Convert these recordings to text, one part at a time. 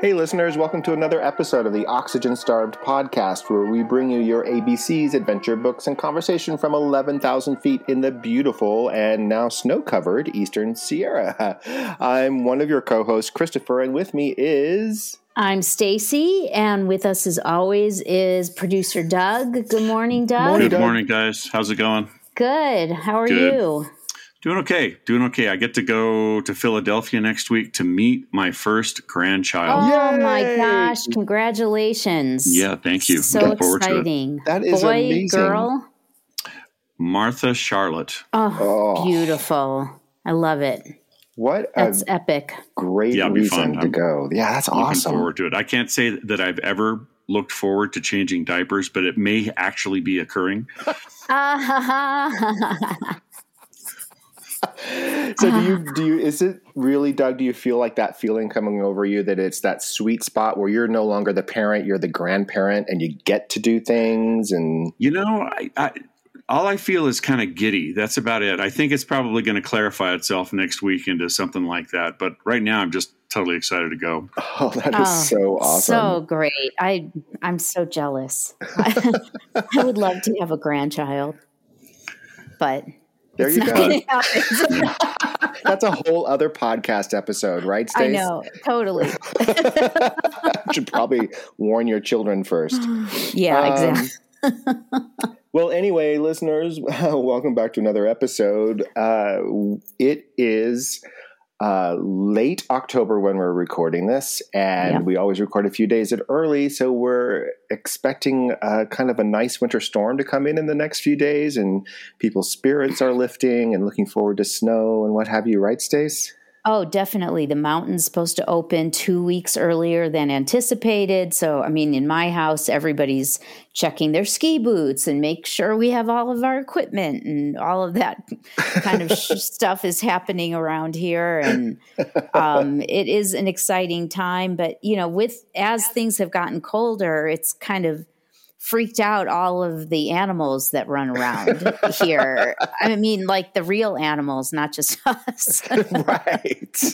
Hey, listeners, welcome to another episode of the Oxygen Starved podcast, where we bring you your ABCs, adventure books, and conversation from 11,000 feet in the beautiful and now snow covered Eastern Sierra. I'm one of your co hosts, Christopher, and with me is. I'm Stacy, and with us, as always, is producer Doug. Good morning, Doug. Morning, Good Doug. morning, guys. How's it going? Good. How are Good. you? Doing okay. Doing okay. I get to go to Philadelphia next week to meet my first grandchild. Oh my gosh! Congratulations. Yeah, thank you. So Looking forward to it. exciting. That is Boy, amazing. girl. Martha Charlotte. Oh, Oh. beautiful. I love it. What That's a epic. great Yeah, be reason fun. to I'm go. Yeah, that's Looking awesome. forward to it. I can't say that I've ever looked forward to changing diapers, but it may actually be occurring. So do you do you is it really Doug do you feel like that feeling coming over you that it's that sweet spot where you're no longer the parent you're the grandparent and you get to do things and You know, I, I all I feel is kind of giddy. That's about it. I think it's probably going to clarify itself next week into something like that. But right now, I'm just totally excited to go. oh that is Oh, so awesome. So great. I I'm so jealous. I would love to have a grandchild, but there it's you go. That's a whole other podcast episode, right, I know, totally. Should probably warn your children first. Yeah, Um, exactly. Well, anyway, listeners, welcome back to another episode. Uh, it is uh, late October when we're recording this, and Yeah. we always record a few days early. So we're expecting uh, kind of a nice winter storm to come in in the next few days, and people's spirits are lifting and looking forward to snow and what have you, right, Stace? Oh, definitely. The mountain's supposed to open two weeks earlier than anticipated. So, I mean, in my house, everybody's checking their ski boots and make sure we have all of our equipment and all of that kind of stuff is happening around here. And um, it is an exciting time. But, you know, with as things have gotten colder, it's kind of freaked out all of the animals that run around here. I mean, like the real animals, not just us. right.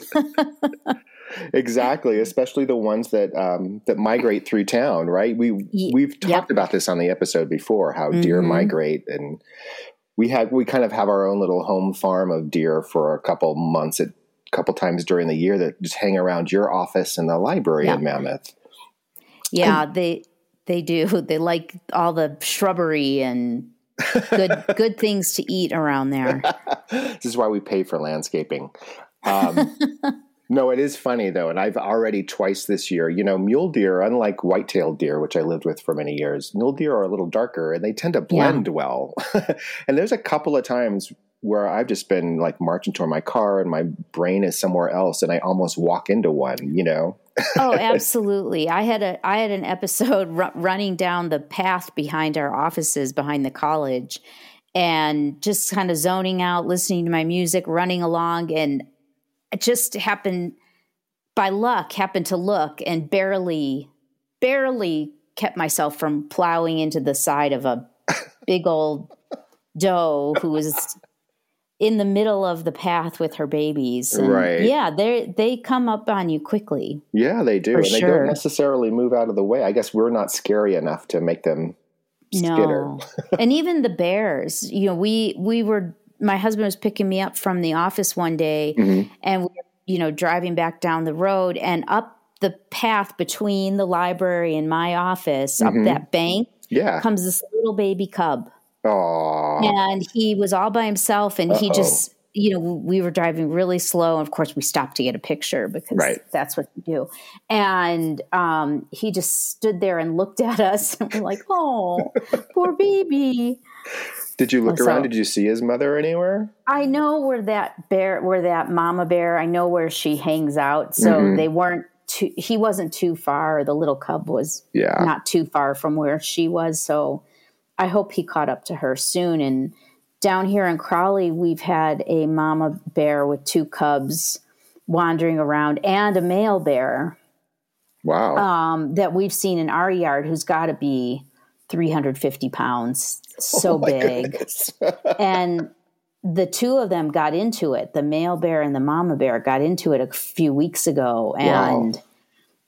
exactly, especially the ones that um, that migrate through town. Right. We we've talked yep. about this on the episode before. How deer Mhm. migrate, and we have we kind of have our own little home farm of deer for a couple months, a couple times during the year that just hang around your office and the library Yeah. in Mammoth. Yeah, they they do. They like all the shrubbery and good good things to eat around there. this is why we pay for landscaping. Um, no, it is funny though, and I've already twice this year. You know, mule deer, unlike white-tailed deer, which I lived with for many years, mule deer are a little darker and they tend to blend well. and there's a couple of times where I've just been like marching toward my car and my brain is somewhere else, and I almost walk into one. You know, Oh, absolutely. I had a I had an episode ru- running down the path behind our offices behind the college and just kind of zoning out, listening to my music, running along and it just happened by luck happened to look and barely barely kept myself from plowing into the side of a big old doe who was in the middle of the path with her babies. And Right. Yeah, they they come up on you quickly. yeah, they do, and they don't necessarily move out of the way. I guess we're not scary enough to make them skitter. No. and even the bears, you know, we we were my husband was picking me up from the office one day Mhm. and we were, you know, driving back down the road and up the path between the library and my office, Mhm. up that bank, Yeah. comes this little baby cub. Aww. And he was all by himself and he Uh-oh. just you know, we were driving really slow. And of course, we stopped to get a picture because Right. that's what you do. And um, he just stood there and looked at us. And we're like, oh, poor baby. Did you look So- around? Did you see his mother anywhere? I know where that bear, where that mama bear, I know where she hangs out. So Mhm. they weren't too, he wasn't too far. The little cub was Yeah. not too far from where she was. So I hope he caught up to her soon. And down here in Crowley, we've had a mama bear with two cubs wandering around and a male bear. Wow. Um, that we've seen in our yard who's got to be 350 pounds, so Oh big. and the two of them got into it. The male bear and the mama bear got into it a few weeks ago. And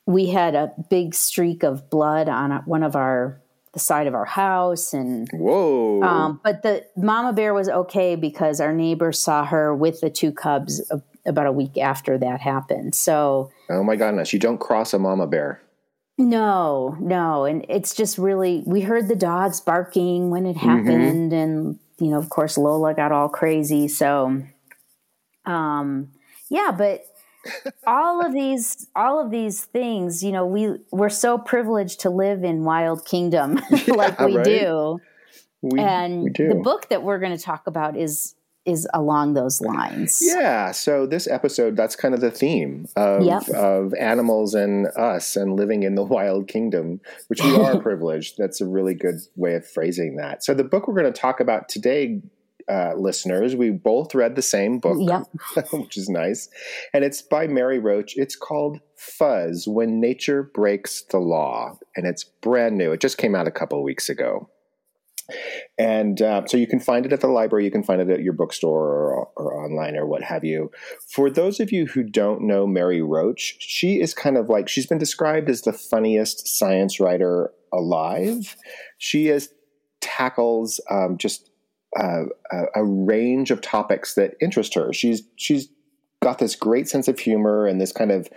we had a big streak of blood on one of our the side of our house and Whoa. um, but the mama bear was okay because our neighbor saw her with the two cubs a, about a week after that happened so oh my goodness. You don't cross a mama bear. no no and it's just really we heard the dogs barking when it happened and you know of course lola got all crazy so um yeah but all of these all of these things you know we we're so privileged to live in wild kingdom like Yeah, we right. do We, and we do. the book that we're going to talk about is is along those lines Yeah, so this episode, that's kind of the theme of, Yep. of animals and us and living in the wild kingdom, which we are privileged. That's a really good way of phrasing that. So, the book we're going to talk about today, uh, listeners, we both read the same book, Yep. which is nice. And it's by Mary Roach. It's called Fuzz When Nature Breaks the Law. And it's brand new. It just came out a couple of weeks ago. And uh, so you can find it at the library, you can find it at your bookstore or, or online or what have you. For those of you who don't know Mary Roach, she is kind of like she's been described as the funniest science writer alive. She is tackles um, just uh, a, a range of topics that interest her. She's she's got this great sense of humor and this kind of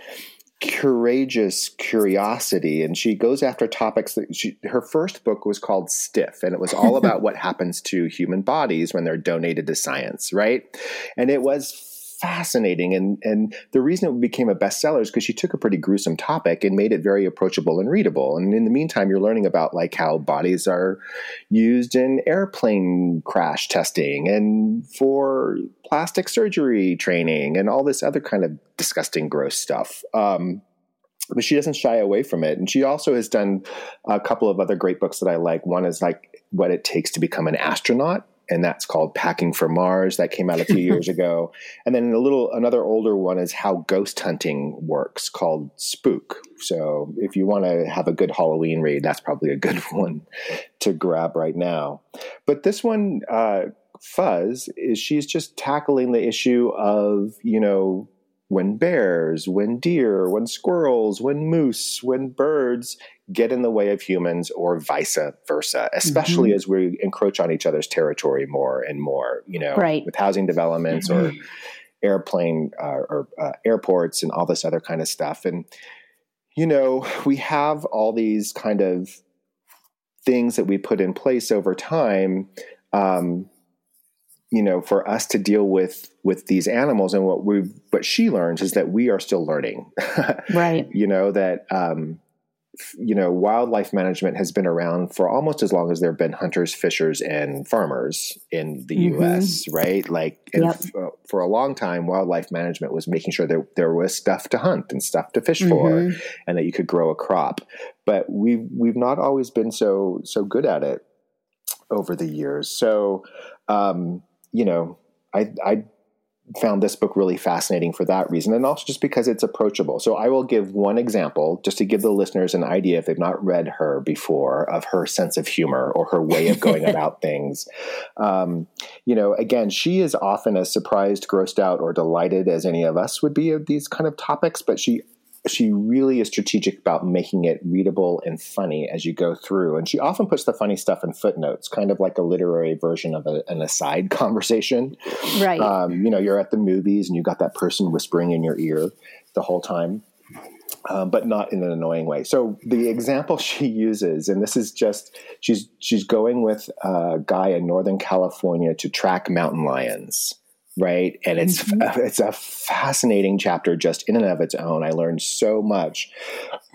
courageous curiosity and she goes after topics that she her first book was called stiff and it was all about what happens to human bodies when they're donated to science right and it was fascinating. And and the reason it became a bestseller is because she took a pretty gruesome topic and made it very approachable and readable. And in the meantime you're learning about like how bodies are used in airplane crash testing and for plastic surgery training and all this other kind of disgusting gross stuff. Um, but she doesn't shy away from it. And she also has done a couple of other great books that i like. One is like what it takes to become an astronaut and that's called Packing for Mars. That came out a few years ago. And then a little another older one is How Ghost Hunting Works, called Spook. So if you want to have a good Halloween read, that's probably a good one to grab right now. But this one, uh, Fuzz, is she's just tackling the issue of you know when bears, when deer, when squirrels, when moose, when birds get in the way of humans or vice versa, especially as we encroach on each other's territory more and more, you know, Right. with housing developments or airplane uh, or uh, airports and all this other kind of stuff. And, you know, we have all these kind of things that we put in place over time. Um, you know, for us to deal with with these animals, and what we what she learns is that we are still learning. right you know that um, you know wildlife management has been around for almost as long as there have been hunters, fishers, and farmers in the Mhm. U.S. Right? Like, and Yep. f- for a long time, wildlife management was making sure that there was stuff to hunt and stuff to fish for, Mhm. and that you could grow a crop. But we've we've not always been so so good at it over the years. So, um, you know, I I found this book really fascinating for that reason, and also just because it's approachable. So I will give one example just to give the listeners an idea if they've not read her before of her sense of humor or her way of going about things. Um, you know, again, she is often as surprised, grossed out, or delighted as any of us would be of these kind of topics, but she she really is strategic about making it readable and funny as you go through. And she often puts the funny stuff in footnotes, kind of like a literary version of a, an aside conversation. right Um, you know, you're at the movies and you got that person whispering in your ear the whole time, um, but not in an annoying way. So the example she uses, and this is just she's she's going with a guy in Northern California to track mountain lions. Right, and it's it's a fascinating chapter just in and of its own. I learned so much,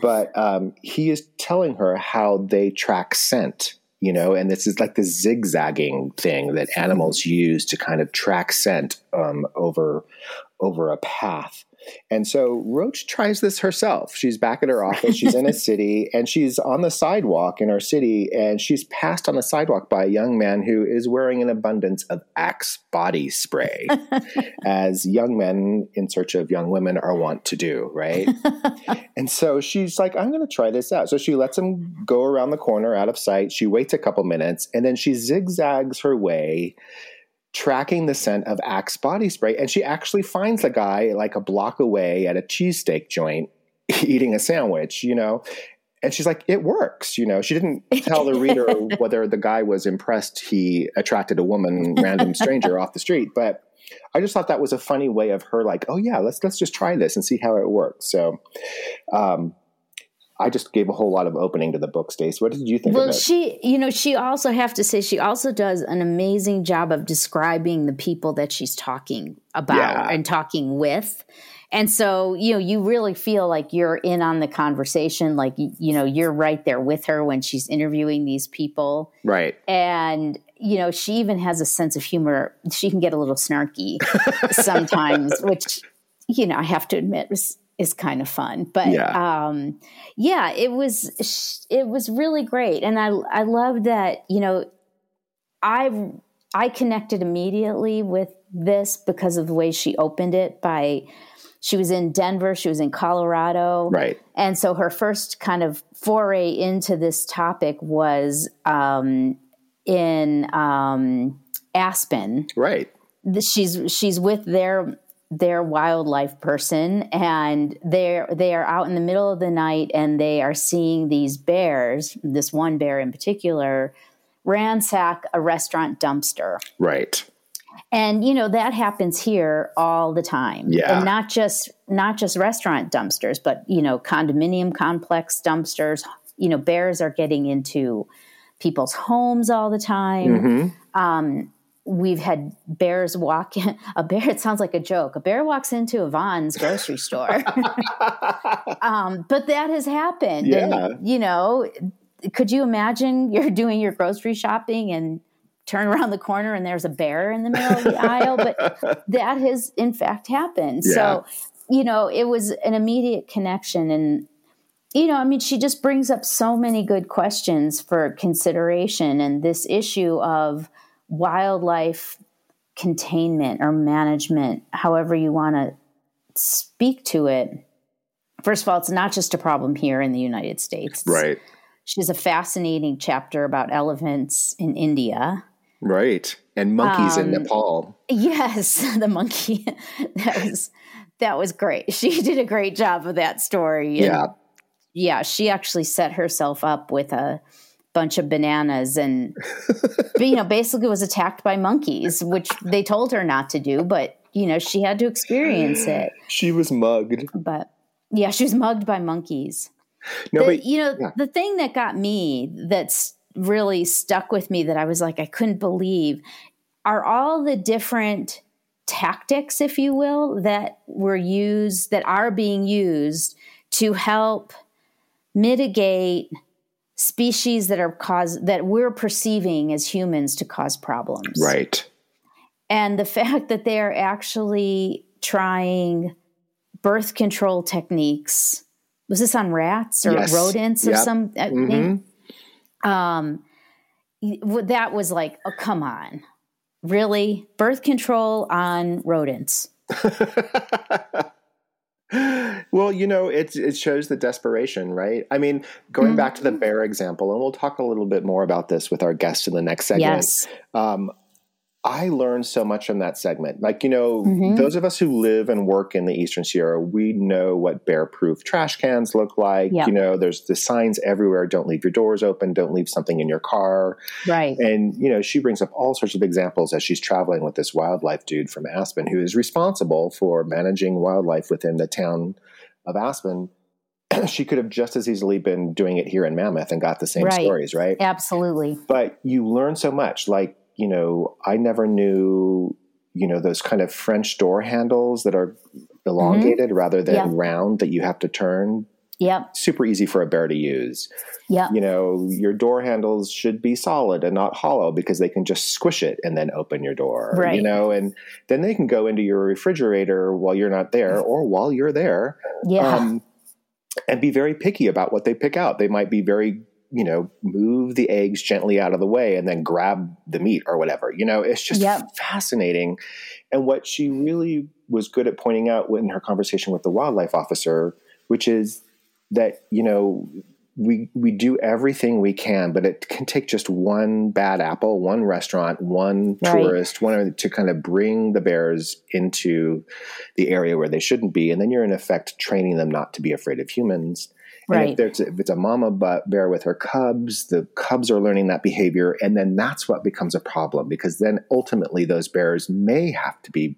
but um, he is telling her how they track scent you know and this is like the zigzagging thing that animals use to kind of track scent um, over over a path And so Roach tries this herself. She's back at her office. She's in a city and she's on the sidewalk in our city and she's passed on the sidewalk by a young man who is wearing an abundance of Axe body spray, as young men in search of young women are wont to do, right? and so she's like, I'm going to try this out. So she lets him go around the corner out of sight. She waits a couple minutes and then she zigzags her way tracking the scent of Axe body spray. And she actually finds the guy like a block away at a cheesesteak joint eating a sandwich, you know. And she's like, it works, you know. She didn't tell the reader whether the guy was impressed he attracted a woman, random stranger off the street. But I just thought that was a funny way of her, like, oh yeah, let's let's just try this and see how it works. So, um, I just gave a whole lot of opening to the book, Stace. What did you think well, she, you know, she also have to say she also does an amazing job of describing the people that she's talking about yeah. and talking with. And so, you know, you really feel like you're in on the conversation, like you know, you're right there with her when she's interviewing these people. Right. And you know, she even has a sense of humor. She can get a little snarky sometimes, which you know, I have to admit was is kind of fun. But yeah. um yeah, it was it was really great. And I I love that, you know, I I connected immediately with this because of the way she opened it by she was in Denver, she was in Colorado. Right. And so her first kind of foray into this topic was um in um Aspen. Right. She's she's with their their wildlife person and they're they are out in the middle of the night and they are seeing these bears this one bear in particular ransack a restaurant dumpster. Right. And you know that happens here all the time. Yeah. And not just not just restaurant dumpsters but you know condominium complex dumpsters. You know bears are getting into people's homes all the time. Mm-hmm. um, we've had bears walk in, a bear it sounds like a joke a bear walks into a Vons grocery store um, but that has happened yeah. and you know could you imagine you're doing your grocery shopping and turn around the corner and there's a bear in the middle of the aisle but that has in fact happened yeah. so you know it was an immediate connection and you know, I mean, she just brings up so many good questions for consideration. And this issue of wildlife containment or management, however you want to speak to it. First of all, it's not just a problem here in the United States. Right. She has a fascinating chapter about elephants in India. Right. And monkeys um, in Nepal. Yes, the monkey. that was that was great. She did a great job of that story. Yeah. Yeah, she actually set herself up with a bunch of bananas and you know basically was attacked by monkeys which they told her not to do but you know she had to experience it. She was mugged. But yeah she was mugged by monkeys. No, the, but, you know yeah. the thing that got me that's really stuck with me that i was like i couldn't believe are all the different tactics if you will that were used that are being used to help mitigate species that are cause that we're perceiving as humans to cause problems. Right. And the fact that they are actually trying birth control techniques. Was this on rats or yes. rodents or yep. some uh, mm-hmm. um that was like, oh come on. Really? Birth control on rodents. well, you know, it it shows the desperation, right? I mean, going mm-hmm. back to the bear example, and we'll talk a little bit more about this with our guest in the next segment. Yes. Um, I learned so much from that segment. Like, you know, mm-hmm. those of us who live and work in the Eastern Sierra, we know what bear proof trash cans look like. Yep. You know, there's the signs everywhere don't leave your doors open, don't leave something in your car. Right. And, you know, she brings up all sorts of examples as she's traveling with this wildlife dude from Aspen who is responsible for managing wildlife within the town of Aspen. she could have just as easily been doing it here in Mammoth and got the same right. stories, right? Absolutely. But you learn so much. Like, you know, I never knew, you know, those kind of French door handles that are elongated mm-hmm. rather than yeah. round that you have to turn Yep. Super easy for a bear to use. Yeah. You know, your door handles should be solid and not hollow because they can just squish it and then open your door. Right. You know, and then they can go into your refrigerator while you're not there or while you're there. Yeah. Um, and be very picky about what they pick out. They might be very, you know, move the eggs gently out of the way and then grab the meat or whatever. You know, it's just Yep. fascinating. And what she really was good at pointing out in her conversation with the wildlife officer, which is that, you know, we we do everything we can, but it can take just one bad apple, one restaurant, one Right. tourist, one to kind of bring the bears into the area where they shouldn't be, and then you're in effect training them not to be afraid of humans. Right. if, there's, if it's a mama bear with her cubs, the cubs are learning that behavior, and then that's what becomes a problem because then ultimately those bears may have to be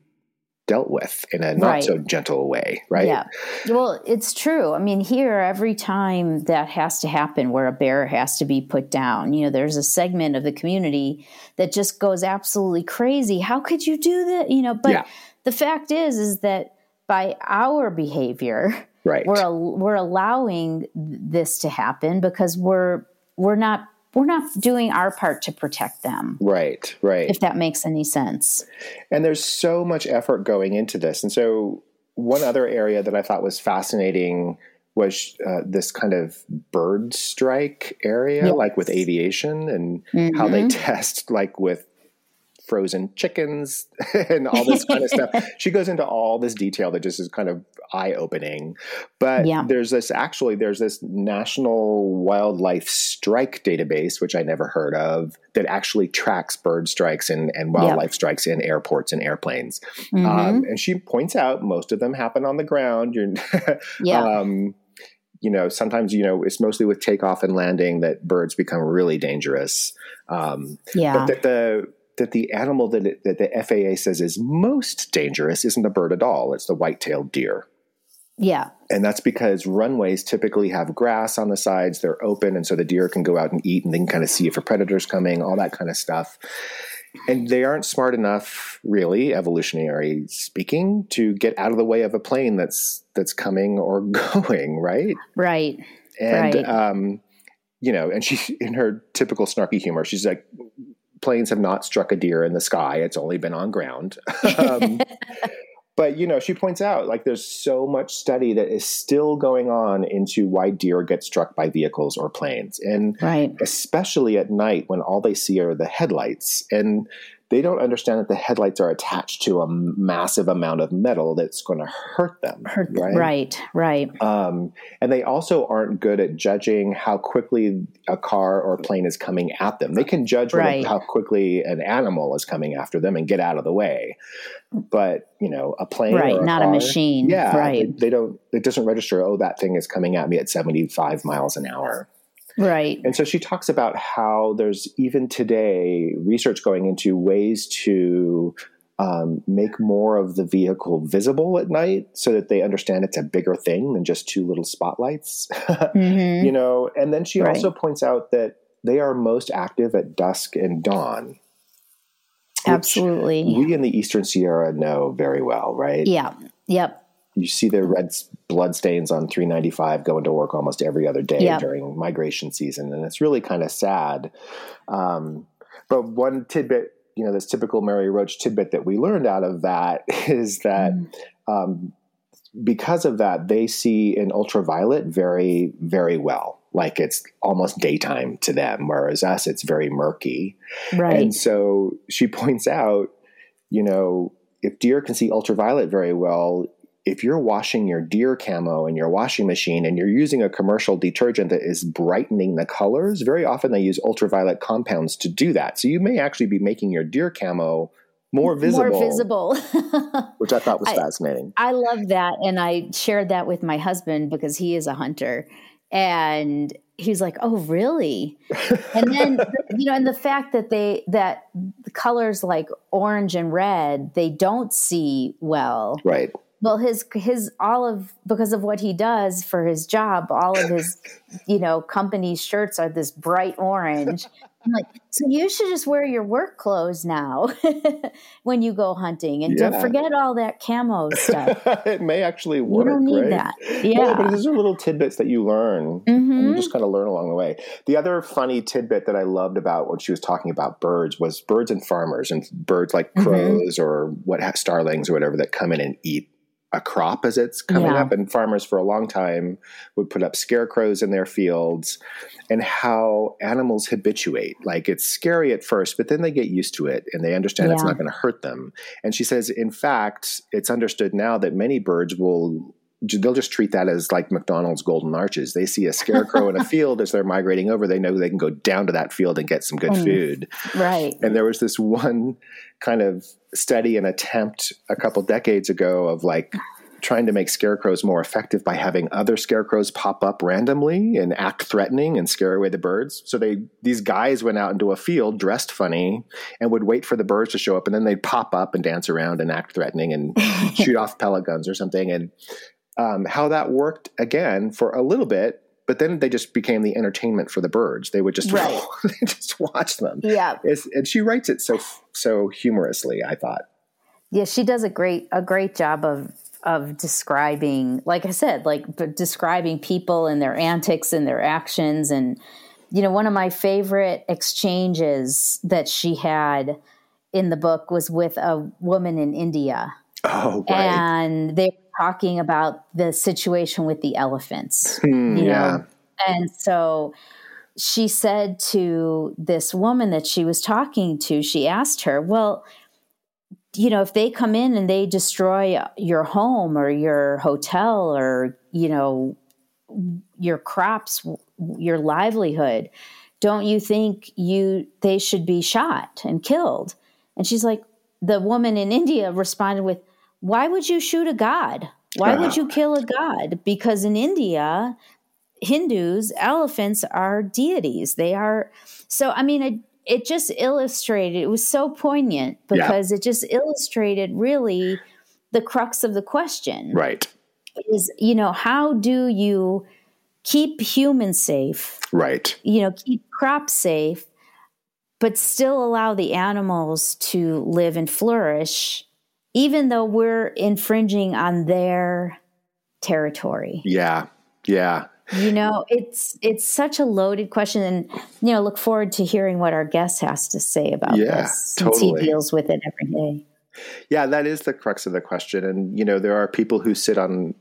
dealt with in a not Right. so gentle way, right? Yeah. Well, it's true. I mean, here, every time that has to happen where a bear has to be put down, you know, there's a segment of the community that just goes absolutely crazy. How could you do that? You know, but Yeah. the fact is, is that by our behavior, Right. we're we're allowing this to happen because we're we're not we're not doing our part to protect them. right. Right. If that makes any sense. And there's so much effort going into this. And so, one other area that I thought was fascinating was uh, this kind of bird strike area, Yes. like with aviation and how they Mhm. test, like with frozen chickens and all this kind of stuff. She goes into all this detail that just is kind of eye opening. But Yeah. there's this actually, there's this National Wildlife Strike database, which I never heard of, that actually tracks bird strikes and, and wildlife strikes in airports and airplanes. Mhm. Um, and she points out most of them happen on the ground. You're, yeah. um, you know, sometimes, you know, it's mostly with takeoff and landing that birds become really dangerous. Um, yeah. but that the that the animal that, it, that the FAA says is most dangerous isn't a bird at all. It's the white-tailed deer. yeah. And that's because runways typically have grass on the sides, they're open, and so the deer can go out and eat and they can kind of see if a predator's coming, all that kind of stuff. And they aren't smart enough, really, evolutionary speaking, to get out of the way of a plane that's that's coming or going, right? Right. And Right. um, you know, and she in her typical snarky humor, she's like, planes have not struck a deer in the sky. It's only been on ground. um, but you know, she points out like there's so much study that is still going on into why deer get struck by vehicles or planes, and Right. especially at night when all they see are the headlights and they don't understand that the headlights are attached to a massive amount of metal that's going to hurt them Hurt- right Right. Right. um, and they also aren't good at judging how quickly a car or plane is coming at them. They can judge Right. how quickly an animal is coming after them and get out of the way. But you know, a plane, Right. a Not a machine. Yeah, Right. They, they don't. It doesn't register. Oh, that thing is coming at me at seventy-five miles an hour. Right. And so she talks about how there's even today research going into ways to um, make more of the vehicle visible at night so that they understand it's a bigger thing than just two little spotlights. Mhm. you know, and then she Right. also points out that they are most active at dusk and dawn. Absolutely. We in the Eastern Sierra know very well, right? Yeah. Yep. You see the red blood stains on 395 going to work almost every other day Yeah. during migration season and it's really kind of sad um, but one tidbit you know this typical mary roach tidbit that we learned out of that is that Mm. um, because of that they see in ultraviolet very very well like it's almost daytime to them whereas us it's very murky Right. and so she points out, you know, if deer can see ultraviolet very well, if you're washing your deer camo in your washing machine and you're using a commercial detergent that is brightening the colors, very often they use ultraviolet compounds to do that. So you may actually be making your deer camo more visible, More visible. which I thought was I- fascinating. I love that. And I shared that with my husband because he is a hunter. And he's like, Oh, really? And then, you know, and the fact that they, that the colors like orange and red, they don't see well. Right. Well his his all of because of what he does for his job all of his you know company shirts are this bright orange I'm like, so you should just wear your work clothes now when you go hunting and Yeah. don't forget all that camo stuff. it may actually work. you don't need right? that. No, Yeah. but these are little tidbits that you learn. And you just kind of learn along the way. The other funny tidbit that I loved about when she was talking about birds was birds and farmers and birds like Mhm. crows or what starlings or whatever that come in and eat a crop as it's coming Yeah. up. And farmers for a long time would put up scarecrows in their fields and how animals habituate. Like it's scary at first, but then they get used to it and they understand it's not going to hurt them. And she says, in fact, it's understood now that many birds will they'll just treat that as like McDonald's golden arches. They see a scarecrow in a field as they're migrating over, they know they can go down to that field and get some good Mm. food. Right. And there was this one kind of study and attempt a couple decades ago of like trying to make scarecrows more effective by having other scarecrows pop up randomly and act threatening and scare away the birds. So they these guys went out into a field dressed funny and would wait for the birds to show up and then they'd pop up and dance around and act threatening and shoot off pellet guns or something and um, how that worked again for a little bit but then they just became the entertainment for the birds they would just Right. they just watch them Yeah. it's, and she writes it so so humorously. I thought. Yeah, she does a great a great job of of describing, like I said, like describing people and their antics and their actions. And you know, one of my favorite exchanges that she had in the book was with a woman in India, Oh, right. and they talking about the situation with the elephants. Hmm, you yeah. know? And so she said to this woman that she was talking to, she asked her, Well, you know, if they come in and they destroy your home or your hotel or, you know, your crops, your livelihood, don't you think you they should be shot and killed? And she's like, the woman in India responded with, Why would you shoot a god? Why would you kill a god? Because in India, Hindus, elephants are deities. They are so. I mean, it, it just illustrated. It was so poignant Yeah. because it just illustrated really the crux of the question. Right. Is you know how do you keep humans safe? Right. You know, keep crops safe, but still allow the animals to live and flourish, even though we're infringing on their territory Yeah. Yeah. you know it's it's such a loaded question and you know look forward to hearing what our guest has to say about Yeah, this since he deals with it every day Yeah. That is the crux of the question. And, you know, there are people who sit on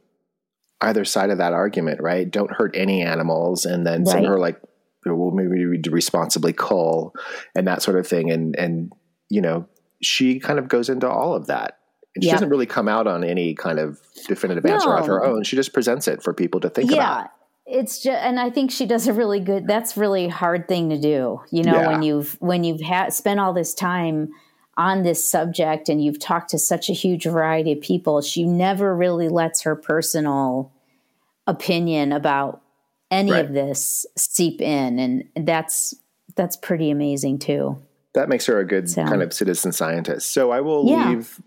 either side of that argument, right? Don't hurt any animals. And then some Right. are like, well, maybe responsibly cull and that sort of thing. And, and, you know, she kind of goes into all of that. And she Yeah. doesn't really come out on any kind of definitive answer of her own. She just presents it for people to think yeah about. it's just and i think she does a really good that's really hard thing to do you know Yeah. when you've when you've had spent all this time on this subject and you've talked to such a huge variety of people she never really lets her personal opinion about any Right. of this seep in and that's that's pretty amazing too That makes her a good So- kind of citizen scientist. So I will Yeah. leave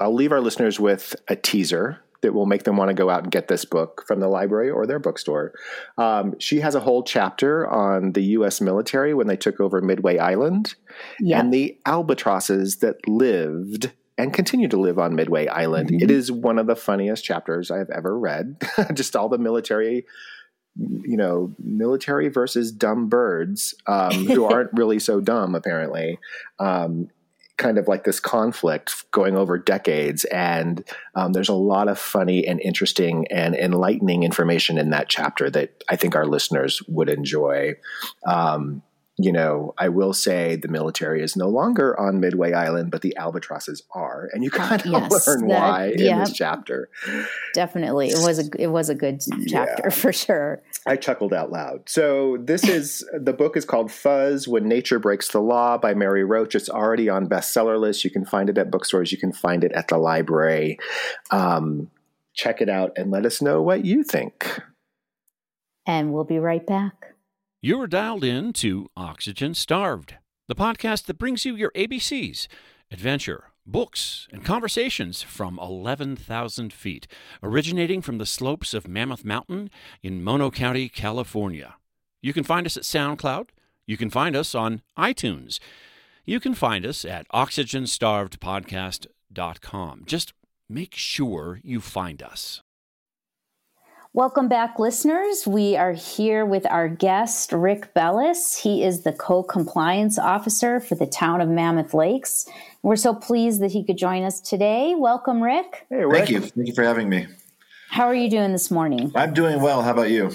I'll leave our listeners with a teaser that will make them want to go out and get this book from the library or their bookstore. Um, she has a whole chapter on the U.S. military when they took over Midway Island and the albatrosses that lived and continue to live on Midway Island. Mhm. It is one of the funniest chapters I've ever read. Just all the military, you know, military versus dumb birds um, who aren't really so dumb, apparently. Um, kind of like this conflict going over decades. And um, there's a lot of funny and interesting and enlightening information in that chapter that I think our listeners would enjoy. Um, you know, I will say the military is no longer on Midway Island, but the albatrosses are, and you kind of yes, learn that- why in this chapter. definitely it was a it was a good chapter Yeah. for sure I chuckled out loud. So this is the book is called Fuzz: When Nature Breaks the Law by Mary Roach. It's already on bestseller list. You can find it at bookstores. You can find it at the library. Um, check it out and let us know what you think. and we'll be right back You're dialed in to Oxygen Starved, the podcast that brings you your ABCs adventure, books, and conversations from 11,000 feet, originating from the slopes of Mammoth Mountain in Mono County, California. You can find us at SoundCloud. You can find us on iTunes. You can find us at oxygenstarvedpodcast.com. Just make sure you find us. Welcome back, listeners. We are here with our guest, Rick Bellis. He is the co compliance officer for the town of Mammoth Lakes. We're so pleased that he could join us today. Welcome, Rick. Hey, Rick. Thank you. Thank you for having me. How are you doing this morning? I'm doing well. How about you?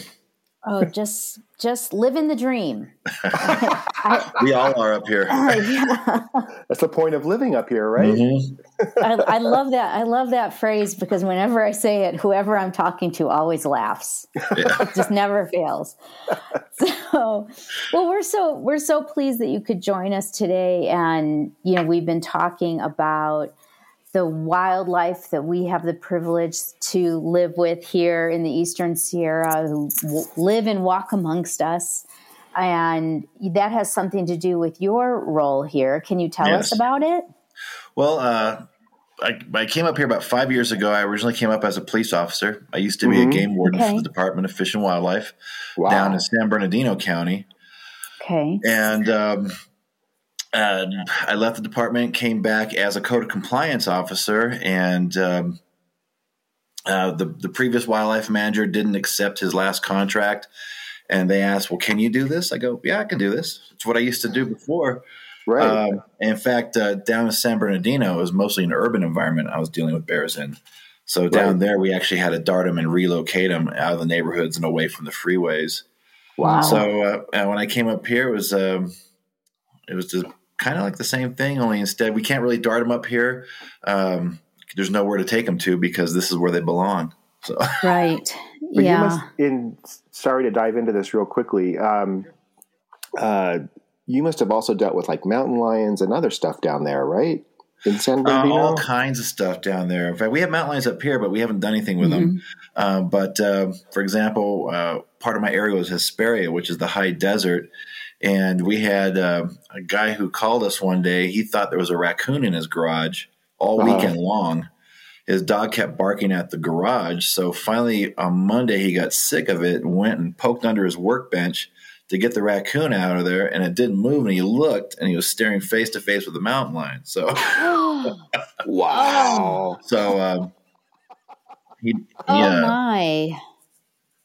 Oh, just just living the dream. I, we all are up here. Uh, yeah. That's the point of living up here, right? Mm-hmm. I, I, love that. I love that phrase because whenever I say it, whoever I'm talking to always laughs. Yeah. just never fails. So, well, we're so we're so pleased that you could join us today, and you know we've been talking about the wildlife that we have the privilege to live with here in the Eastern Sierra, who w- live and walk amongst us. And that has something to do with your role here. Can you tell yes. us about it? Well, uh, I, I, came up here about five years ago. I originally came up as a police officer. I used to be mm-hmm. a game warden okay. for the Department of Fish and Wildlife wow. down in San Bernardino County. Okay. And um, and I left the department, came back as a code of compliance officer, and um, uh, the the previous wildlife manager didn't accept his last contract, and they asked, "Well, can you do this?" I go, "Yeah, I can do this. It's what I used to do before." Right. Uh, in fact, uh, down in San Bernardino, it was mostly an urban environment I was dealing with bears in. So down right. there, we actually had to dart them and relocate them out of the neighborhoods and away from the freeways. Wow. So uh, when I came up here, it was um, it was just kind of like the same thing, only instead we can't really dart them up here. Um, there's nowhere to take them to because this is where they belong. So right, but yeah. You must, in sorry to dive into this real quickly. Um, uh, you must have also dealt with like mountain lions and other stuff down there, right? In San Bernardino, uh, all kinds of stuff down there. In fact, we have mountain lions up here, but we haven't done anything with mm-hmm. them. Uh, but uh, for example, uh, part of my area was Hesperia, which is the high desert and we had uh, a guy who called us one day. He thought there was a raccoon in his garage all uh-huh. weekend long. His dog kept barking at the garage. So finally, on Monday, he got sick of it and went and poked under his workbench to get the raccoon out of there. And it didn't move. And he looked and he was staring face to face with the mountain lion. So, wow. So, um, he, he, oh, uh, my.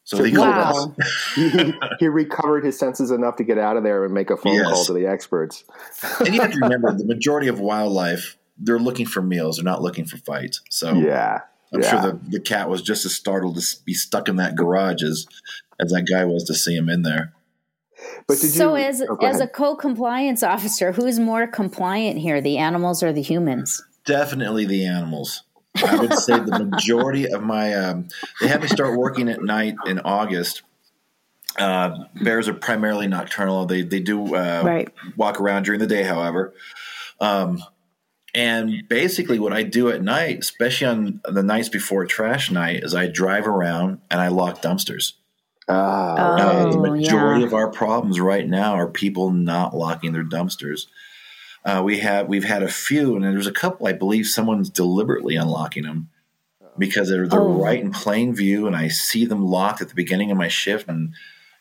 So, he, wow. he, he, recovered his senses enough to get out of there and make a phone yes. call to the experts. and you have to remember the majority of wildlife, they're looking for meals, they're not looking for fights. So yeah. I'm yeah. sure the, the cat was just as startled to be stuck in that garage as, as that guy was to see him in there. But did so, you, as oh, as a co-compliance officer, who's more compliant here, the animals or the humans? Definitely the animals. I would say the majority of my um, they had me start working at night in August. Uh, bears are primarily nocturnal. They they do uh, right. walk around during the day, however. Um, and basically, what I do at night, especially on the nights before trash night, is I drive around and I lock dumpsters. Ah, uh, the majority yeah. of our problems right now are people not locking their dumpsters. Uh, we have we've had a few, and there's a couple. I believe someone's deliberately unlocking them because they're they're oh. right in plain view, and I see them locked at the beginning of my shift. And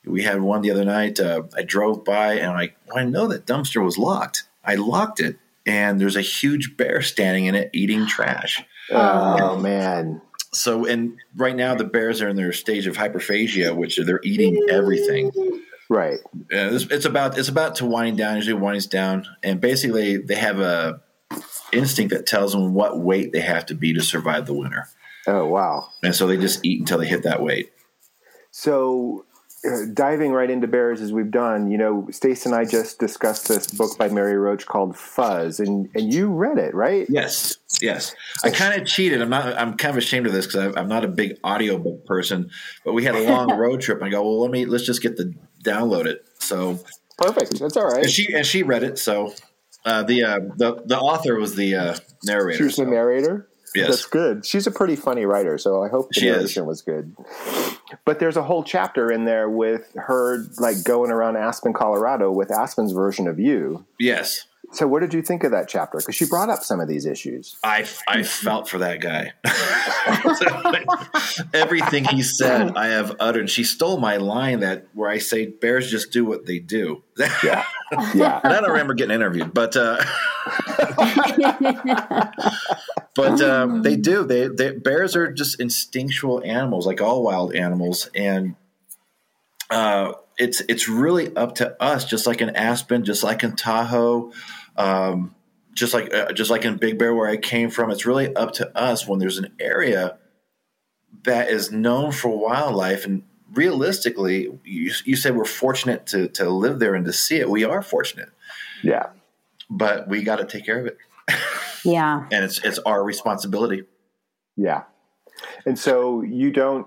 we had one the other night. Uh, I drove by, and I I know that dumpster was locked. I locked it, and there's a huge bear standing in it eating trash. Oh and, man! So, and right now the bears are in their stage of hyperphagia, which they're eating everything. Right. Yeah, it's, it's, about it's about to wind down. Usually winds down, and basically they have a instinct that tells them what weight they have to be to survive the winter. Oh wow! And so they just eat until they hit that weight. So uh, diving right into bears as we've done, you know, Stace and I just discussed this book by Mary Roach called Fuzz, and and you read it, right? Yes, yes. I kind of cheated. I'm not. I'm kind of ashamed of this because I'm not a big audiobook person. But we had a long road trip, and I go, well, let me let's just get the download it. So perfect. That's all right. And she and she read it. So uh, the uh, the the author was the uh, narrator. She was so. the narrator. Yes. That's good. She's a pretty funny writer, so I hope the she narration is. was good. But there's a whole chapter in there with her like going around Aspen, Colorado with Aspen's version of you. Yes. So, what did you think of that chapter? Because she brought up some of these issues. I, I felt for that guy. Everything he said, I have uttered. She stole my line that where I say bears just do what they do. Yeah, yeah. and I don't remember getting interviewed, but uh, but um, they do. They, they bears are just instinctual animals, like all wild animals, and uh, it's it's really up to us, just like in Aspen, just like in Tahoe, um, just like uh, just like in Big Bear, where I came from. It's really up to us when there's an area that is known for wildlife, and realistically, you, you say we're fortunate to to live there and to see it. We are fortunate, Yeah. but we got to take care of it, Yeah. and it's it's our responsibility. Yeah. And so you don't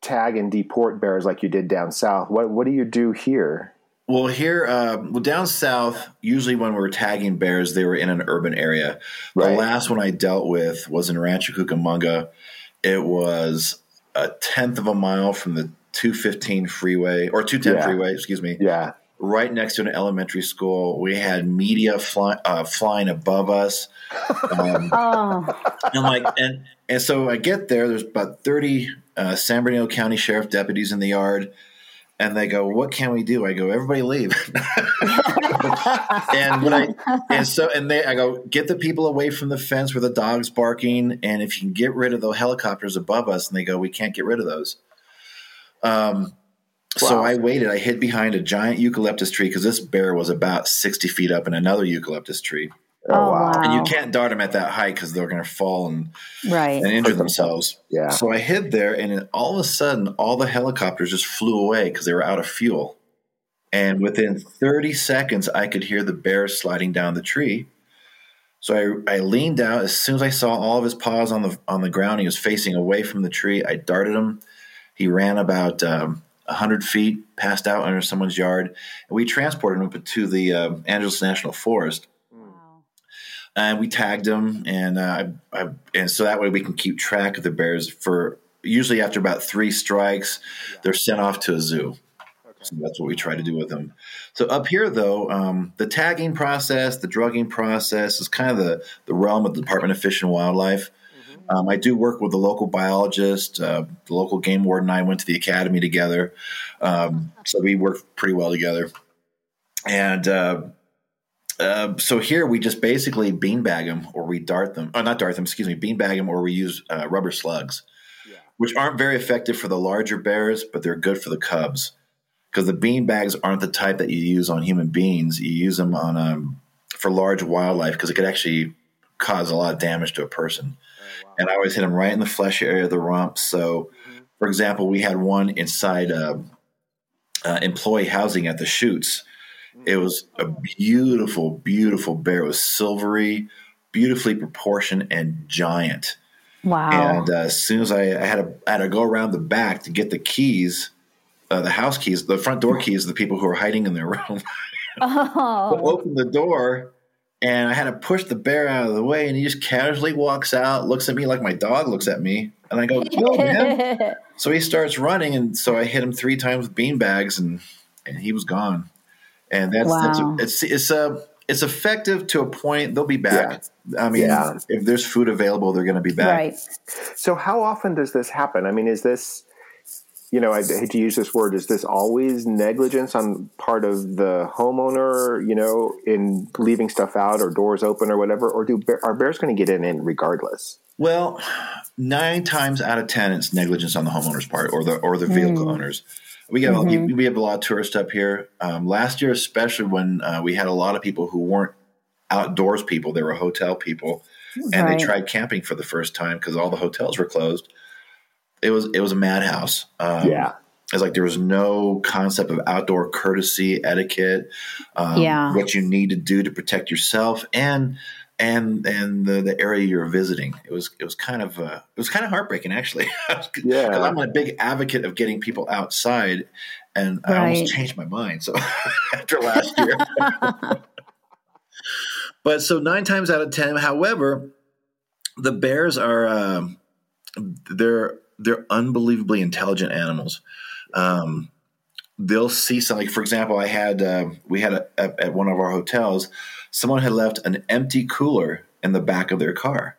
tag and deport bears like you did down south. What what do you do here? Well, here, uh, well, down south, usually when we were tagging bears, they were in an urban area. Right. The last one I dealt with was in Rancho Cucamonga. It was a tenth of a mile from the 215 freeway or 210 Yeah. freeway, excuse me, Yeah. right next to an elementary school. We had media fly, uh, flying above us. Um, Oh, and like and and so I get there. There's about thirty uh, San Bernardino County Sheriff deputies in the yard, and they go, "What can we do?" I go, "Everybody leave." and when I and so and they I go, "Get the people away from the fence where the dog's barking, and if you can get rid of the helicopters above us." And they go, "We can't get rid of those." Um. So I waited. I hid behind a giant eucalyptus tree because this bear was about sixty feet up in another eucalyptus tree, Oh, Oh, wow. wow. and you can't dart them at that height because they're going to fall and right. and injure themselves. Yeah. So I hid there, and all of a sudden, all the helicopters just flew away because they were out of fuel. And within 30 seconds, I could hear the bear sliding down the tree. So I, I leaned out. As soon as I saw all of his paws on the on the ground, he was facing away from the tree. I darted him. He ran about um, 100 feet, passed out under someone's yard, and we transported him to the uh, Angeles National Forest Wow. And we tagged them, and uh, I, I, and so that way we can keep track of the bears. For usually after about three strikes, they're sent off to a zoo. So that's what we try to do with them. So up here, though, um, the tagging process, the drugging process is kind of the the realm of the Department of Fish and Wildlife. Um, I do work with the local biologist, uh, the local game warden. and I went to the academy together, um, so we work pretty well together. And uh, uh, so here we just basically beanbag them or we dart them. Oh, not dart them, excuse me, beanbag them or we use uh, rubber slugs, which aren't very effective for the larger bears, but they're good for the cubs. Because the beanbags aren't the type that you use on human beings. You use them on um, for large wildlife because it could actually cause a lot of damage to a person. And I always hit them right in the flesh area of the rump. So, for example, we had one inside uh, uh, employee housing at the chutes. It was a beautiful, beautiful bear. It was silvery, beautifully proportioned, and giant. Wow. And uh, as soon as I, I had to, had to go around the back to get the keys, uh, the house keys, the front door keys, of the people who were hiding in their room. oh. opened the door, and I had to push the bear out of the way, and he just casually walks out, looks at me like my dog looks at me, and I go, "Kill him!" So he starts running, and so I hit him three times with beanbags, and and he was gone. And that's, that's Wow. it's it's uh, it's effective to a point. They'll be back. I mean, Yeah. if there's food available, they're going to be back. right. So how often does this happen? I mean, is this, you know, I hate to use this word, is this always negligence on part of the homeowner, you know, in leaving stuff out or doors open or whatever, or do bear, are bears going to get in, in regardless? Well, nine times out of ten, it's negligence on the homeowner's part or the or the vehicle owners. We get we have a lot of tourists up here. Um, last year, especially when uh, we had a lot of people who weren't outdoors people, they were hotel people, and they tried camping for the first time because all the hotels were closed. It was it was a madhouse. Um, yeah. it's like there was no concept of outdoor courtesy, etiquette, um, Yeah. what you need to do to protect yourself and and and the, the area you're visiting. It was it was kind of uh, it was kind of heartbreaking actually. Yeah. I'm a big advocate of getting people outside, and I almost changed my mind. So after last year, but so nine times out of ten, however, the bears are um, they're they're unbelievably intelligent animals. Um, they'll see something. For example, I had uh, we had a, at, at one of our hotels, someone had left an empty cooler in the back of their car.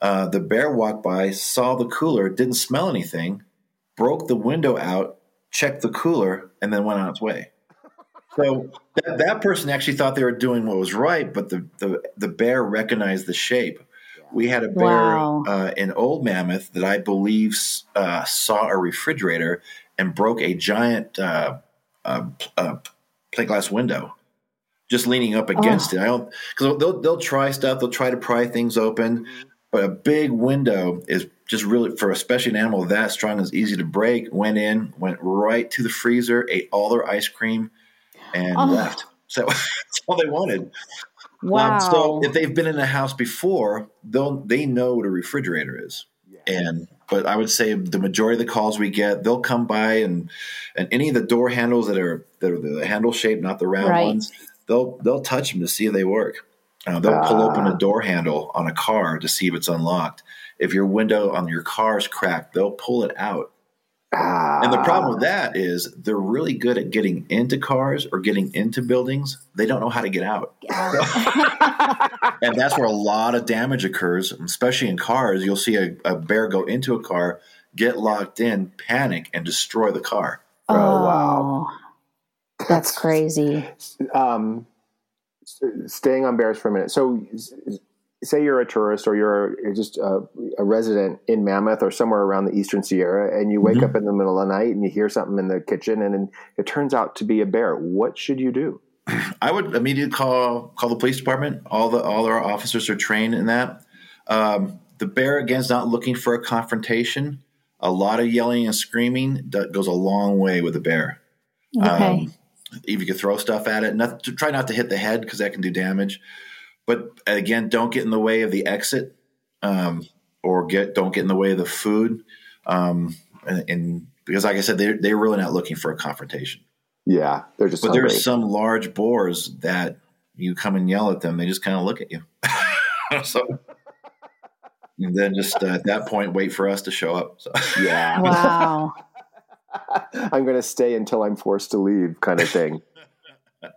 Uh, the bear walked by, saw the cooler, didn't smell anything, broke the window out, checked the cooler, and then went on its way. So that, that person actually thought they were doing what was right, but the, the, the bear recognized the shape. We had a bear Wow. uh, in Old Mammoth that I believe uh, saw a refrigerator and broke a giant uh, uh, uh, plate glass window, just leaning up against it. I don't because they'll they'll try stuff. They'll try to pry things open, but a big window is just really for especially an animal that strong is easy to break. Went in, went right to the freezer, ate all their ice cream, and Oh. left. So that's all they wanted. Wow. Um, so if they've been in a house before, they'll they know what a refrigerator is. And but I would say the majority of the calls we get, they'll come by and and any of the door handles that are that are the handle shape, not the round Right. ones, they'll they'll touch them to see if they work. Uh, they'll pull open Ah. a door handle on a car to see if it's unlocked. If your window on your car is cracked, they'll pull it out. Ah, And the problem with that is they're really good at getting into cars or getting into buildings. They don't know how to get out. and that's where a lot of damage occurs, especially in cars. You'll see a, a bear go into a car, get locked in, panic, and destroy the car. oh, wow. That's crazy. um, staying on bears for a minute. So, s- s- say you're a tourist or you're you're just a, a resident in Mammoth or somewhere around the Eastern Sierra, and you wake Mhm. up in the middle of the night and you hear something in the kitchen, and then it turns out to be a bear. What should you do? I would immediately call call the police department. All the all our officers are trained in that. Um, the bear again is not looking for a confrontation. A lot of yelling and screaming that goes a long way with a bear. Okay. Um, if you could throw stuff at it, not to try not to hit the head because that can do damage. But again, don't get in the way of the exit, um, or get don't get in the way of the food. Um, and, and because, like I said, they're they're really not looking for a confrontation. Yeah, they're just. But hungry. there's some large boars that you come and yell at them, they just kind of look at you. so, and then just uh, at that point, wait for us to show up. So. yeah. wow. I'm going to stay until I'm forced to leave, kind of thing.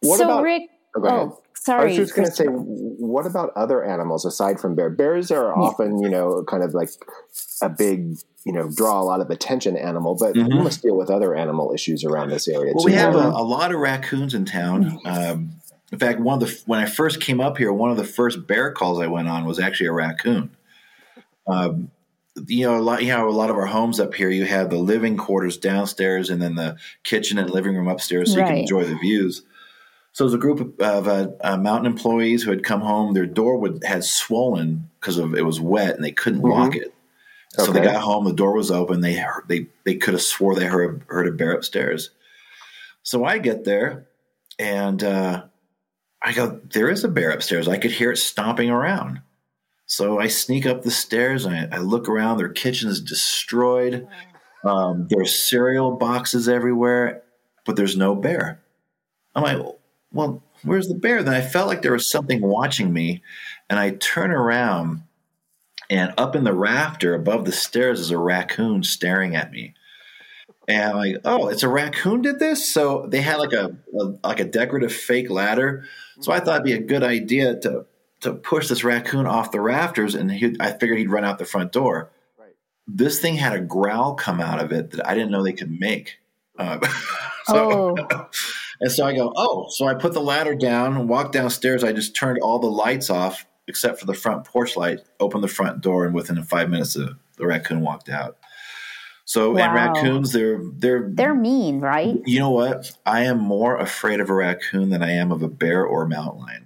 What so, about? Rick, oh, oh, sorry. I was just going to say, what about other animals aside from bear? Bears are often, you know, kind of like a big, you know, draw a lot of attention animal, but Mhm. you must deal with other animal issues around this area Well, too. we have a, a lot of raccoons in town. Um, in fact, one of the when I first came up here, one of the first bear calls I went on was actually a raccoon. Um, you know, a lot. You know, a lot of our homes up here, you have the living quarters downstairs, and then the kitchen and living room upstairs, so you can enjoy the views. So there's a group of, of uh, uh, mountain employees who had come home. Their door would had swollen because of it was wet, and they couldn't lock it. So they got home. The door was open. They heard, they they could have swore they heard heard a bear upstairs. So I get there, and uh, I go, "There is a bear upstairs." I could hear it stomping around. So I sneak up the stairs and I, I look around. Their kitchen is destroyed. Um, there's cereal boxes everywhere, but there's no bear. I'm like, well, where's the bear? Then I felt like there was something watching me, and I turn around, and up in the rafter above the stairs is a raccoon staring at me. And I'm like, oh, it's a raccoon did this. So they had like a, a like a decorative fake ladder. So I thought it'd be a good idea to to push this raccoon off the rafters, and he, I figured he'd run out the front door. Right. This thing had a growl come out of it that I didn't know they could make. Uh, so, Oh. and so I go, oh, so I put the ladder down, walked downstairs. I just turned all the lights off except for the front porch light, opened the front door, and within five minutes, the, the raccoon walked out. So, and raccoons, they're they're They're mean, right? you know what? I am more afraid of a raccoon than I am of a bear or a mountain lion wow.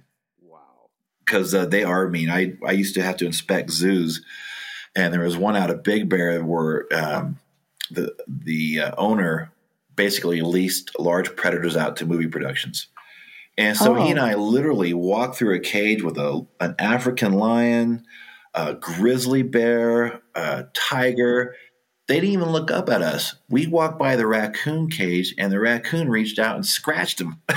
Because uh, they are mean. I I used to have to inspect zoos, and there was one out of Big Bear where um, the the uh, owner basically leased large predators out to movie productions. And so Oh. he and I literally walked through a cage with a an African lion, a grizzly bear, a tiger. They didn't even look up at us. We walked by the raccoon cage, and the raccoon reached out and scratched him.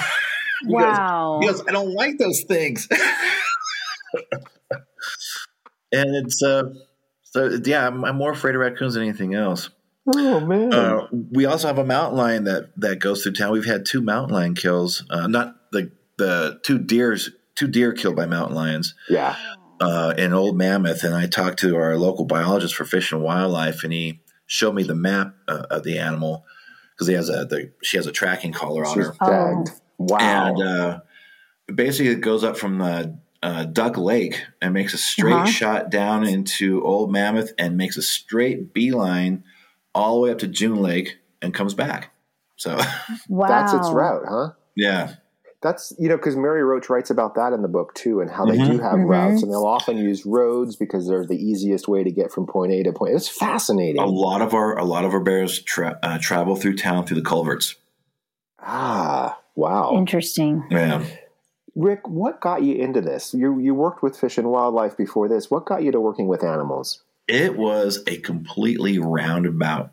He goes- wow. he goes, I don't like those things. and it's uh so yeah, I'm, I'm more afraid of raccoons than anything else. Oh man! Uh, we also have a mountain lion that that goes through town. We've had two mountain lion kills. Uh, not the the two deers, two deer killed by mountain lions. Yeah. Uh, in Old Mammoth, and I talked to our local biologist for Fish and Wildlife, and he showed me the map uh, of the animal because he has a the, she has a tracking collar on She's her, tagged. Wow. and uh, basically it goes up from the uh, Duck Lake and makes a straight Uh-huh. shot down into Old Mammoth and makes a straight beeline all the way up to June Lake and comes back. So Wow. That's its route, huh? yeah, That's you know because Mary Roach writes about that in the book too, and how they Mhm. do have Mhm. routes, and they'll often use roads because they're the easiest way to get from point A to point. It's fascinating. a lot of our a lot of our bears tra- uh, travel through town through the culverts. Ah, wow. Interesting. Yeah. Rick, what got you into this? You you worked with fish and wildlife before this. What got you to working with animals? It was a completely roundabout,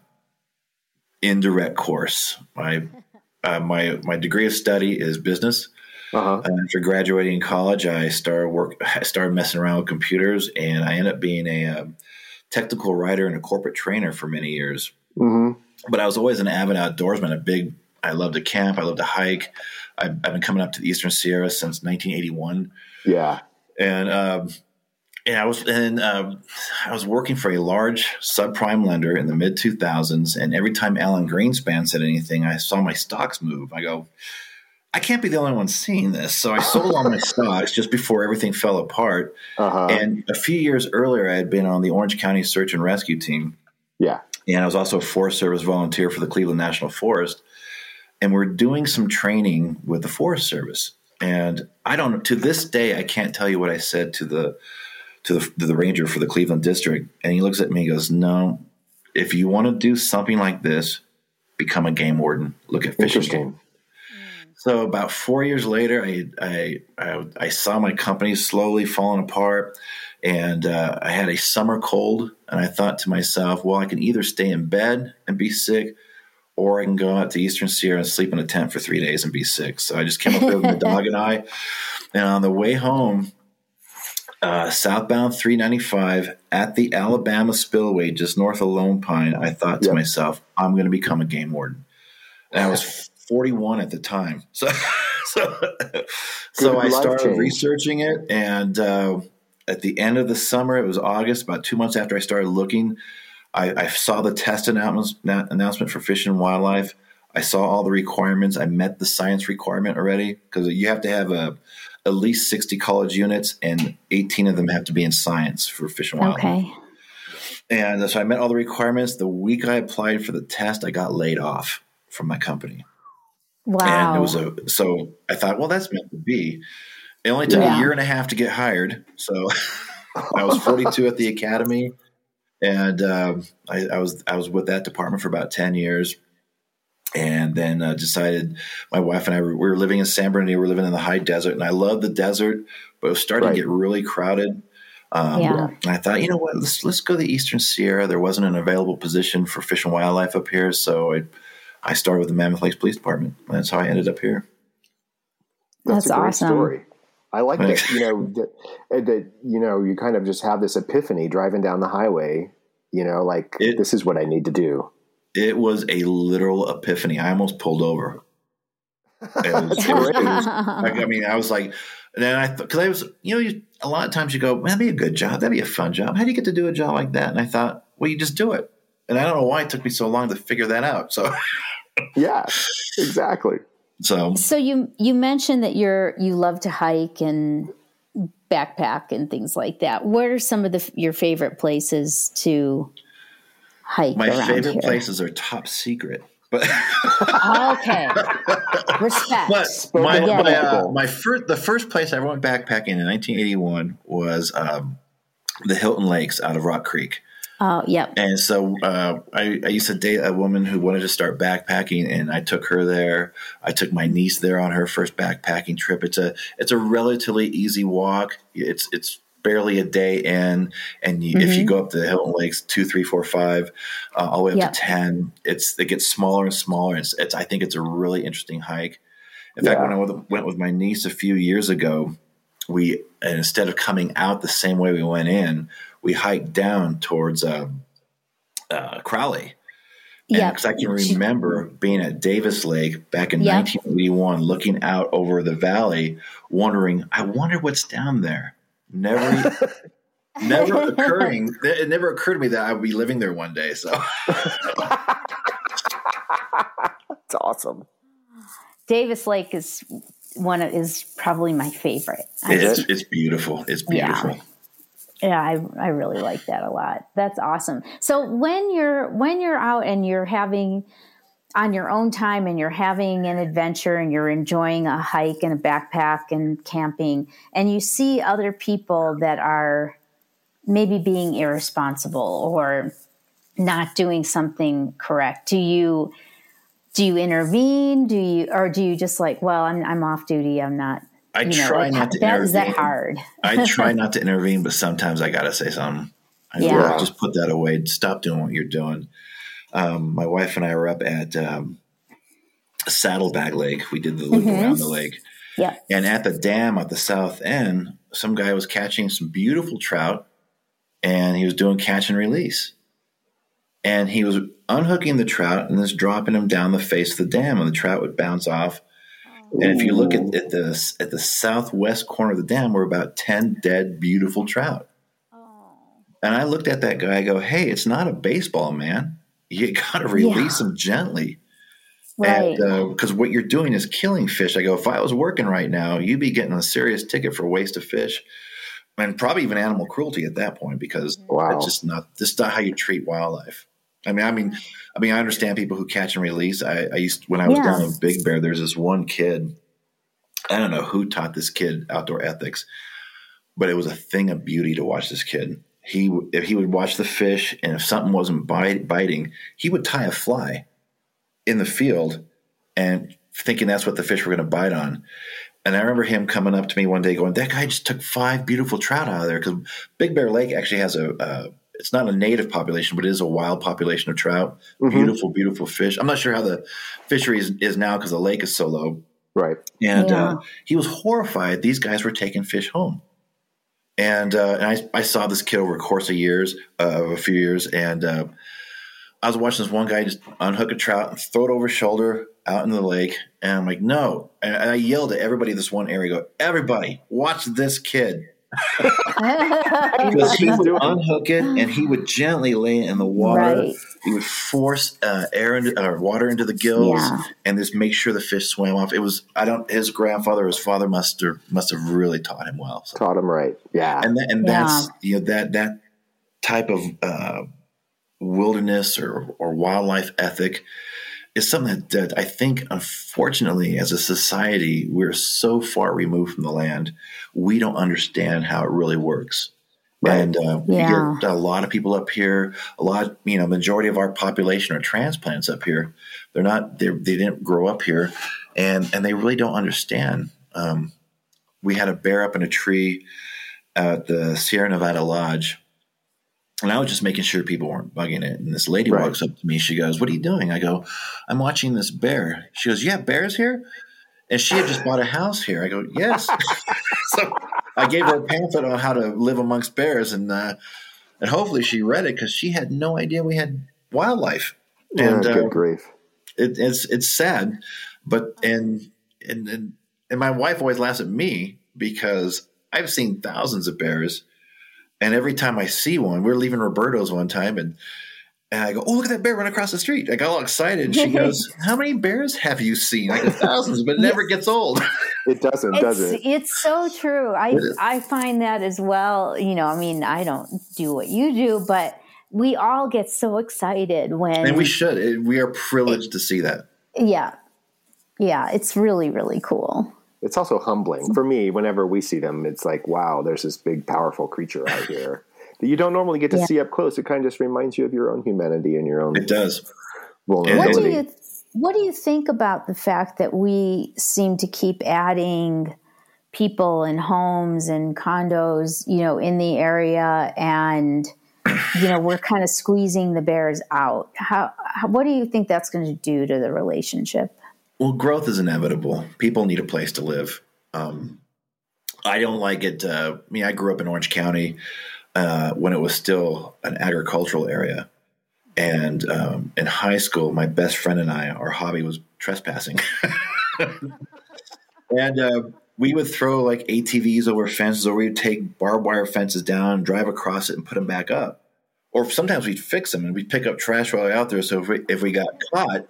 indirect course. My uh, my my degree of study is business. Uh huh. And after graduating college, I started work. I started messing around with computers, and I ended up being a um, technical writer and a corporate trainer for many years. hmm But I was always an avid outdoorsman. A big. I love to camp. I love to hike. I've, I've been coming up to the Eastern Sierra since 1981 Yeah. and um, and I was and um, I was working for a large subprime lender in the mid 2000s, and every time Alan Greenspan said anything, I saw my stocks move. I go, I can't be the only one seeing this, so I sold all my stocks just before everything fell apart. Uh huh. And a few years earlier, I had been on the Orange County Search and Rescue Team, yeah. and I was also a Forest Service volunteer for the Cleveland National Forest. And we're doing some training with the Forest Service. And I don't to this day I can't tell you what I said to the to the, to the ranger for the Cleveland district. And he looks at me and goes, "No, if you want to do something like this, become a game warden. Look at Fish and Game." So about four years later, I I I, I saw my company slowly falling apart, and uh, I had a summer cold, and I thought to myself, well, I can either stay in bed and be sick, or I can go out to Eastern Sierra and sleep in a tent for three days and be sick. So I just came up there with my dog and I, and on the way home. Uh, southbound 395 at the Alabama Spillway, just north of Lone Pine. I thought to Yep. myself, I'm going to become a game warden. And I was 41 at the time. So, so, so I started change. researching it. And uh, at the end of the summer, it was August, about two months after I started looking, I, I saw the test announcement, announcement for Fish and Wildlife. I saw all the requirements. I met the science requirement already because you have to have a, at least 60 college units and 18 of them have to be in science for Fish and Wildlife. Okay. And so I met all the requirements. The week I applied for the test, I got laid off from my company. Wow. And it was a so I thought, well, that's meant to be. It only took Yeah. a year and a half to get hired. So I was 42 at the academy, and um, I, I was I was with that department for about 10 years. And then uh, decided my wife and I were, we were living in San Bernardino. We were living in the high desert, and I love the desert, but it was starting Right. to get really crowded. Um, Yeah. And I thought, you know what? Let's let's go to the Eastern Sierra. There wasn't an available position for fish and wildlife up here, so I I started with the Mammoth Lakes Police Department. That's how I ended up here. That's, That's a great awesome. story. I like that. You know that, uh, that you know you kind of just have this epiphany driving down the highway. You know, like It- this is what I need to do. It was a literal epiphany. I almost pulled over. Was, it was- was- I mean, I was like, and then I thought, because I was, you know, you, a lot of times you go, man, that'd be a good job. That'd be a fun job. How do you get to do a job like that? And I thought, well, you just do it. And I don't know why it took me so long to figure that out. So, Yeah, exactly. So so you you mentioned that you're you love to hike and backpack and things like that. What are some of the your favorite places to hike my favorite here? places are top secret. But Okay. Respect. But my my, uh, my first the first place I went backpacking in 1981 was um, the Hilton Lakes out of Rock Creek. Oh, yep. And so uh, I, I used to date a woman who wanted to start backpacking, and I took her there. I took my niece there on her first backpacking trip. It's a it's a relatively easy walk. It's it's barely a day in, and you, if you go up to the Hilton Lakes two, three, four, five, uh, all the way up Yep. to ten, it's it gets smaller and smaller. It's, it's I think it's a really interesting hike. In fact, Yeah. when I went- went with my niece a few years ago, we instead of coming out the same way we went in, we hiked down towards um, uh, Crowley, Yeah, because I can remember being at Davis Lake back in Yep. 1981, looking out over the valley, wondering, I wonder what's down there. Never, never occurring. It never occurred to me that I would be living there one day. So It's awesome. Davis Lake is one of, is probably my favorite. It's, it's beautiful. It's beautiful. yeah I, I really like that a lot. That's awesome. So when you're when you're out and you're having on your own time and you're having an adventure and you're enjoying a hike and a backpack and camping and you see other people that are maybe being irresponsible or not doing something correct do you do you intervene? Do you or do you just like well i'm, I'm off duty. I'm not I you know, try like, not to that, intervene. is that hard I try not to intervene, but sometimes I got to say something. I Yeah. just put that away. Stop doing what you're doing. Um, my wife and I were up at um, Saddlebag Lake. We did the loop Mhm. around the lake. yeah And at the dam at the south end, some guy was catching some beautiful trout and he was doing catch and release. And he was unhooking the trout and just dropping them down the face of the dam, and the trout would bounce off. And if you look at, at the at the southwest corner of the dam, were about ten dead, beautiful trout. Oh. And I looked at that guy. I go, "Hey, it's not a baseball, man. You got to release them gently." right And uh, because what you're doing is killing fish. I go, if I was working right now, you'd be getting a serious ticket for waste of fish, and probably even animal cruelty at that point because mm-hmm. Wow. it's just not this is not how you treat wildlife. I mean, I mean, I mean, I understand people who catch and release. I, I used when I was Yeah. down in Big Bear. There's this one kid. I don't know who taught this kid outdoor ethics, but it was a thing of beauty to watch this kid. He if he would watch the fish, and if something wasn't bite, biting, he would tie a fly in the field and thinking that's what the fish were going to bite on. And I remember him coming up to me one day going, "That guy just took five beautiful trout out of there." Because Big Bear Lake actually has a, uh, it's not a native population, but it is a wild population of trout. Mhm. Beautiful, beautiful fish. I'm not sure how the fishery is, is now because the lake is so low. Right. And Yeah. uh, he was horrified. These guys were taking fish home. And, uh, and I, I saw this kid over a course of years, uh, of a few years, and uh, I was watching this one guy just unhook a trout and throw it over his shoulder out in the lake. And I'm like, no. And I yelled at everybody in this one area, go, everybody, watch this kid. Because he would unhook it and he would gently lay it in the water. Right. He would force uh, air into, or water into the gills Yeah. and just make sure the fish swam off. It was I don't his grandfather, his father must have must have really taught him well. So, Taught him right. Yeah. and that, and Yeah. that's you know that that type of uh, wilderness or or wildlife ethic is something that, I think, unfortunately, as a society, we're so far removed from the land, we don't understand how it really works. Right. And uh, Yeah. you get a lot of people up here. A lot, you know, majority of our population are transplants up here. They're not. They they didn't grow up here, and and they really don't understand. Um, we had a bear up in a tree at the Sierra Nevada Lodge, and I was just making sure people weren't bugging it. And this lady Right. walks up to me. She goes, "What are you doing?" I go, "I'm watching this bear." She goes, "You have bears here?" And she had just bought a house here. I go, "Yes." so I gave her a pamphlet on how to live amongst bears, and uh, and hopefully she read it because she had no idea we had wildlife. And oh, uh, good grief. it, it's it's sad, but and and and and my wife always laughs at me because I've seen thousands of bears, and every time I see one, we are leaving Roberto's one time, and and I go, oh look at that bear run across the street. I got all excited, and she goes, how many bears have you seen? I go thousands, but it never gets old. It doesn't, does it's, it? it's so true. I I find that as well. You know, I mean, I don't do what you do, but we all get so excited when and we should. It, we are privileged to see that. yeah, yeah. It's really really cool. It's also humbling for me. Whenever we see them, it's like, wow, there's this big, powerful creature out here that you don't normally get to Yeah. see up close. It kind of just reminds you of your own humanity and your own It does. What do you what do you think about the fact that we seem to keep adding people and homes and condos, you know, in the area and you know, we're kind of squeezing the bears out. How, how what do you think that's going to do to the relationship? Well, growth is inevitable. People need a place to live. Um, I don't like it. Uh, I mean, I grew up in Orange County uh, when it was still an agricultural area, And um, in high school, my best friend and I, our hobby was trespassing. and uh, we would throw like ATVs over fences, or we'd take barbed wire fences down, drive across it, and put them back up. Or sometimes we'd fix them and we'd pick up trash while we are out there. So if we, if we got caught,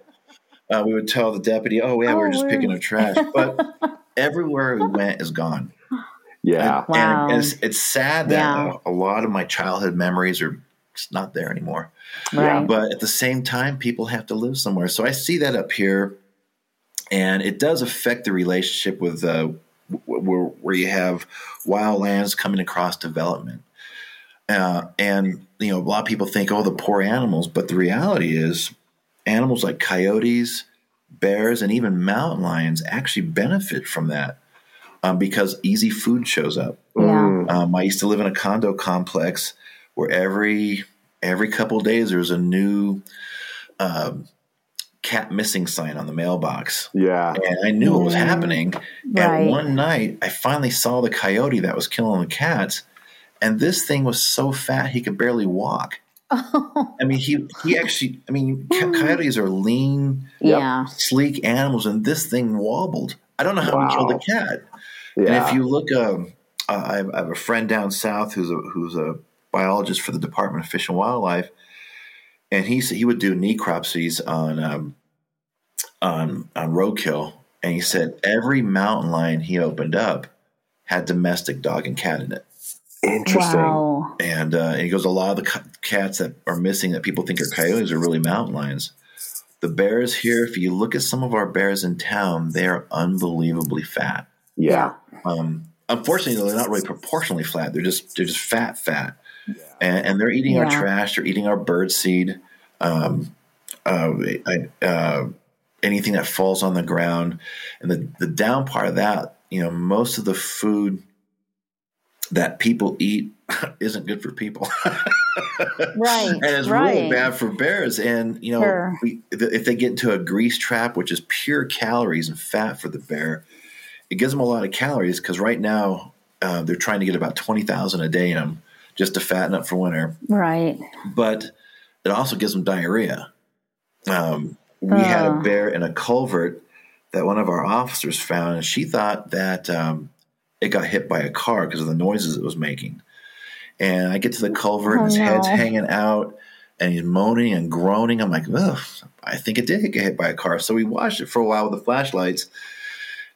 uh, we would tell the deputy, "Oh yeah, oh, we are just picking up trash." But everywhere we went is gone. Yeah, and, wow. and it's, it's sad that yeah. a, a, lot of my childhood memories are just not there anymore. Right. But at the same time, people have to live somewhere. So I see that up here, and it does affect the relationship with uh, where, where you have wild lands coming across development. Uh, and you know, a lot of people think, "Oh, the poor animals," but the reality is, animals like coyotes, bears, and even mountain lions actually benefit from that um, because easy food shows up. Yeah. Um, I used to live in a condo complex where every every couple days there was a new um, cat missing sign on the mailbox. Yeah, and I knew what was happening. Right. And one night, I finally saw the coyote that was killing the cats, and this thing was so fat he could barely walk. Oh. I mean, he he actually. I mean, coyotes are lean, yeah, sleek animals, and this thing wobbled. I don't know how wow. he killed the cat. Yeah. And if you look, um, I, have, I, have, a friend down south who's a who's a biologist for the Department of Fish and Wildlife, and he he would do necropsies on um, on on roadkill, and he said every mountain lion he opened up had domestic dog and cat in it. Interesting. Wow. And, uh, and he goes, a lot of the cats that are missing that people think are coyotes are really mountain lions. The bears here, if you look at some of our bears in town, they are unbelievably fat. Yeah. Um, unfortunately, they're not really proportionally flat. They're just they're just fat, fat, yeah. and, and, they're eating yeah. our trash. They're eating our bird seed. Um, uh, I, uh, anything that falls on the ground, and the the down part of that, you know, most of the food that people eat isn't good for people. right. And it's right. really bad for bears. And, you know, sure. we, if they get into a grease trap, which is pure calories and fat for the bear, it gives them a lot of calories because right now uh, they're trying to get about 20,000 a day in them just to fatten up for winter. Right. But it also gives them diarrhea. Um, we uh. had a bear in a culvert that one of our officers found, and she thought that um, it got hit by a car because of the noises it was making. And I get to the culvert, oh, and his no. head's hanging out, and he's moaning and groaning. I'm like, ugh, I think it did get hit by a car. So we watched it for a while with the flashlights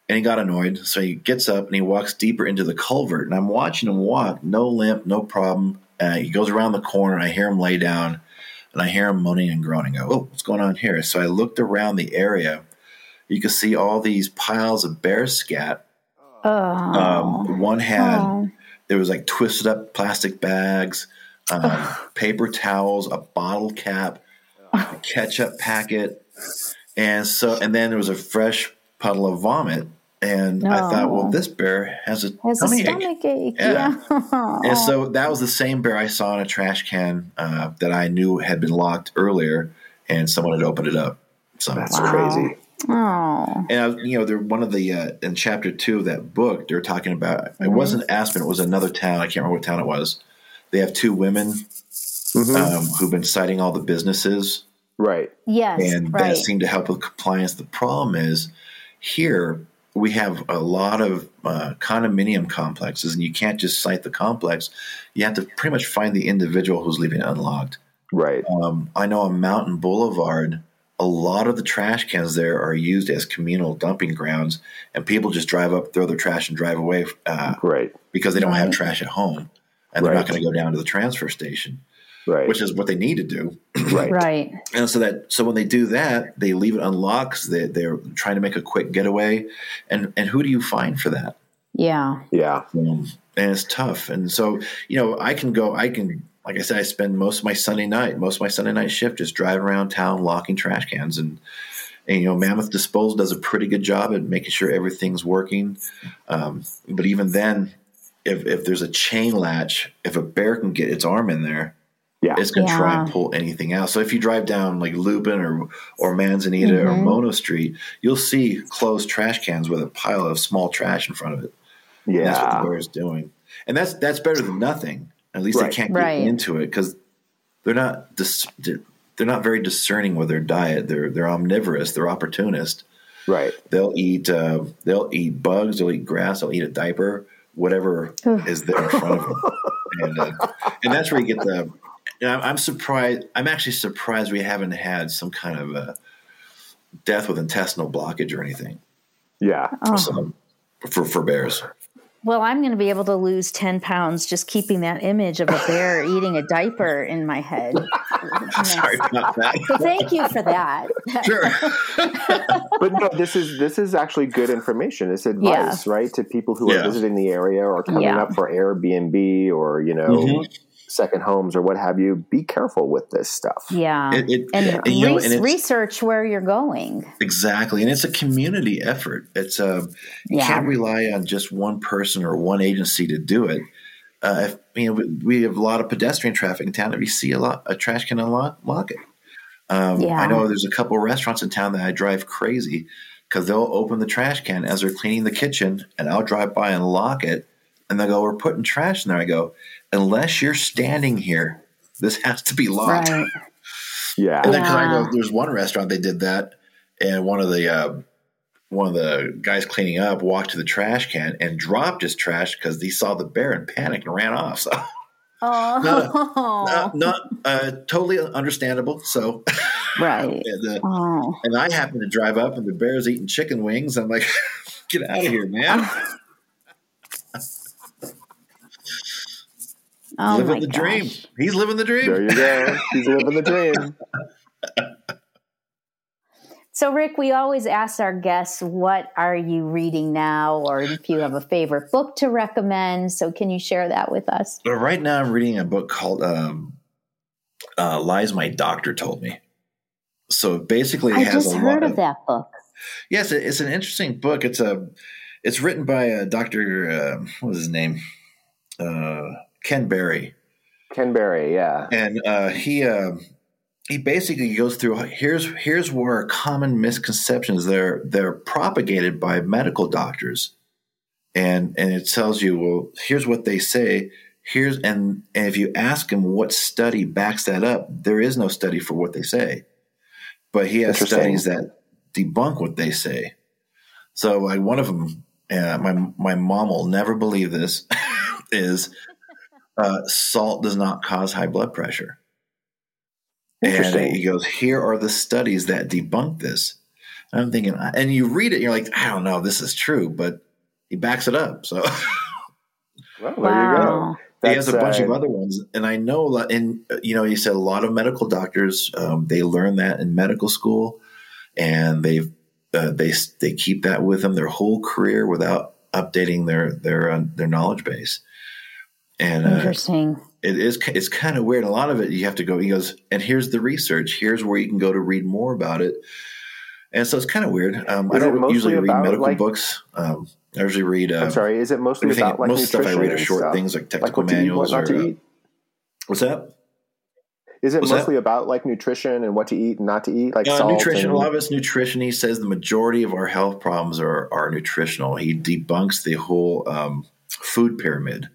and he got annoyed. So he gets up and he walks deeper into the culvert. And I'm watching him walk, no limp, no problem. Uh, he goes around the corner. And I hear him lay down and I hear him moaning and groaning. I go, oh, what's going on here? So I looked around the area. You could see all these piles of bear scat. Oh. Um, one had, oh. There was like twisted up plastic bags, um, paper towels, a bottle cap, a ketchup packet. And so, and then there was a fresh puddle of vomit and no. I thought, well, this bear has a has tummy a stomach ache. ache. Yeah. yeah. and so that was the same bear I saw in a trash can uh, that I knew had been locked earlier, and someone had opened it up. So that's wow. crazy. Oh, and I, you know, they're one of the uh, in chapter two of that book. They're talking about mm-hmm. it wasn't Aspen; it was another town. I can't remember what town it was. They have two women mm-hmm. um, who've been citing all the businesses, right? Yes, and right. that seemed to help with compliance. The problem is here we have a lot of uh, condominium complexes, and you can't just cite the complex. You have to pretty much find the individual who's leaving it unlocked. Right. Um, I know on Mountain Boulevard, a lot of the trash cans there are used as communal dumping grounds, and people just drive up, throw their trash, and drive away. Uh, right. Because they don't have trash at home, and they're right. not going to go down to the transfer station right. which is what they need to do. right. Right. And so that so when they do that, they leave it unlocked. They, they're trying to make a quick getaway, and and who do you find for that? Yeah. Yeah. Um, and it's tough. And so you know, I can go. I can. Like I said, I spend most of my Sunday night, most of my Sunday night shift, just driving around town, locking trash cans, and and, you know, Mammoth Disposal does a pretty good job at making sure everything's working. Um, but even then, if, if there's a chain latch, if a bear can get its arm in there, yeah. it's going to yeah. try and pull anything out. So if you drive down like Lupin or or Manzanita mm-hmm. or Mono Street, you'll see closed trash cans with a pile of small trash in front of it. Yeah, and that's what the bear is doing, and that's that's better than nothing. At least right. they can't get right. into it because they're not dis- they're not very discerning with their diet. They're they're omnivorous. They're opportunist. Right. They'll eat uh, they'll eat bugs. They'll eat grass. They'll eat a diaper. Whatever is there in front of them, and uh, and that's where you get the. You know, I'm surprised. I'm actually surprised we haven't had some kind of a death with intestinal blockage or anything. Yeah. Oh. So, for for bears. Well, I'm going to be able to lose 10 pounds just keeping that image of a bear eating a diaper in my head. Sorry about that. So thank you for that. Sure. but no, this is this is actually good information. It's advice, right, to people who Yeah. are visiting the area or coming Yeah. up for Airbnb or you know Mhm. Second homes or what have you. Be careful with this stuff. Yeah. It- it- and and, you know, and it's- research where you're going. Exactly, and it's a community effort. It's uh, you Yeah. can't rely on just one person or one agency to do it. Uh, if, you know, we- we have a lot of pedestrian traffic in town. If you see a lot, a trash can unlock, lock it. Um, Yeah. I know there's a couple of restaurants in town that I drive crazy because they'll open the trash can as they're cleaning the kitchen, and I'll drive by and lock it, and they'll go, "We're putting trash in there." I go, "Unless you're standing here, this has to be locked." Right. Yeah. And then 'cause I Yeah. know there's one restaurant they did that, and one of the uh, one of the guys cleaning up walked to the trash can and dropped his trash because he saw the bear and panicked and ran off. So Oh. uh, not uh, totally understandable. So right. and, uh, Oh. and I happen to drive up and the bear's eating chicken wings. I'm like, get out of here, man! Oh living my the dream. He's living the dream. there you go. He's living the dream. So, Rick, we always ask our guests, what are you reading now? Or if you have a favorite book to recommend. So, can you share that with us? But right now, I'm reading a book called um, uh, "Lies My Doctor Told Me." So basically, it I has just a heard lot of that book. Yes, it- it's an interesting book. It's a it's written by a Doctor uh, what was his name uh, Ken Berry, Ken Berry, yeah. and uh, he uh, he basically goes through here's here's where common misconceptions they're they're propagated by medical doctors, and and it tells you well here's what they say here's and, and if you ask him what study backs that up, there is no study for what they say, but he has studies that debunk what they say. So like one of them, uh, my my mom will never believe this, is uh, salt does not cause high blood pressure. And Interesting. he goes, here are the studies that debunk this. And I'm thinking, and you read it, and you're like, I don't know, if this is true, but he backs it up. So Well, there you go. Wow. he has a bunch uh, of other ones, and I know a lot. And uh, you know, you said a lot of medical doctors um, they learn that in medical school, and they've uh, they they keep that with them their whole career without updating their their uh, their knowledge base. And uh, Interesting. it is it's kind of weird. A lot of it you have to go. He goes, and here's the research. Here's where you can go to read more about it. And so it's kind of weird. Um, I don't usually read medical like- books. Um, I usually read. Uh, I'm sorry. Is it mostly about like most stuff I read are short stuff? things like like technical what to eat, what manuals not or. to uh, what's that? Is it what's that? mostly about like nutrition and what to eat and not to eat, like Uh, salt? nutrition. and- A lot of it's nutrition. He says the majority of our health problems are are nutritional. He debunks the whole um, food pyramid,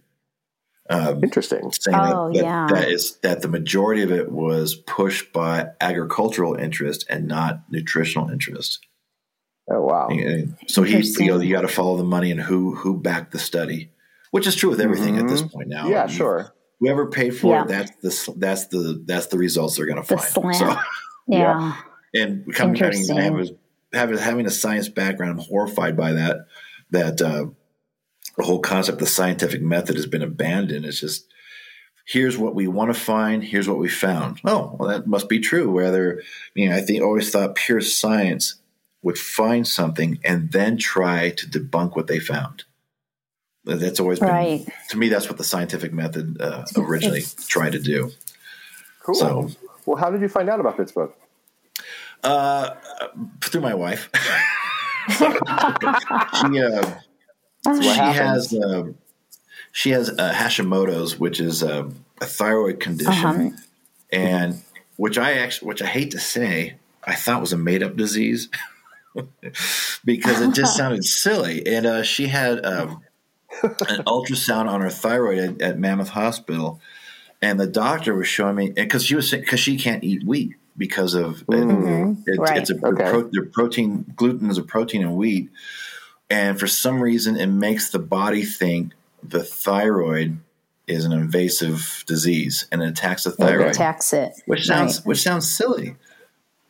um, Interesting. saying Oh, that, that, yeah. that is that the majority of it was pushed by agricultural interest and not nutritional interest. Oh wow. And so he, you know, you got to follow the money and who who backed the study, which is true with everything at this point now. Yeah, You- sure. Whoever paid for Yeah. it, that's the that's the that's the results they're going to The find. slant. So, Yeah. and coming having, Interesting. I have, having having a science background, I'm horrified by that. That uh, the whole concept of the scientific method has been abandoned. It's just here's what we want to find. Here's what we found. Oh, well, that must be true. Whether you know, I think always thought pure science would find something and then try to debunk what they found. That's always been Right. to me. That's what the scientific method uh, originally tried to do. Cool. So- well, how did you find out about this book? Uh, through my wife. she uh, What she happened? has uh, she has uh, Hashimoto's, which is uh, a thyroid condition, Uh-huh. and which I actually, which I hate to say, I thought was a made up disease because it just sounded silly. And uh, she had um, an ultrasound on her thyroid at, at Mammoth Hospital, and the doctor was showing me because she was because she can't eat wheat, because of Mhm. it, Right. it's a Okay. pro, protein. Gluten is a protein in wheat, and for some reason, it makes the body think the thyroid is an invasive disease and it attacks the It thyroid, attacks it. which sounds Right. which sounds silly.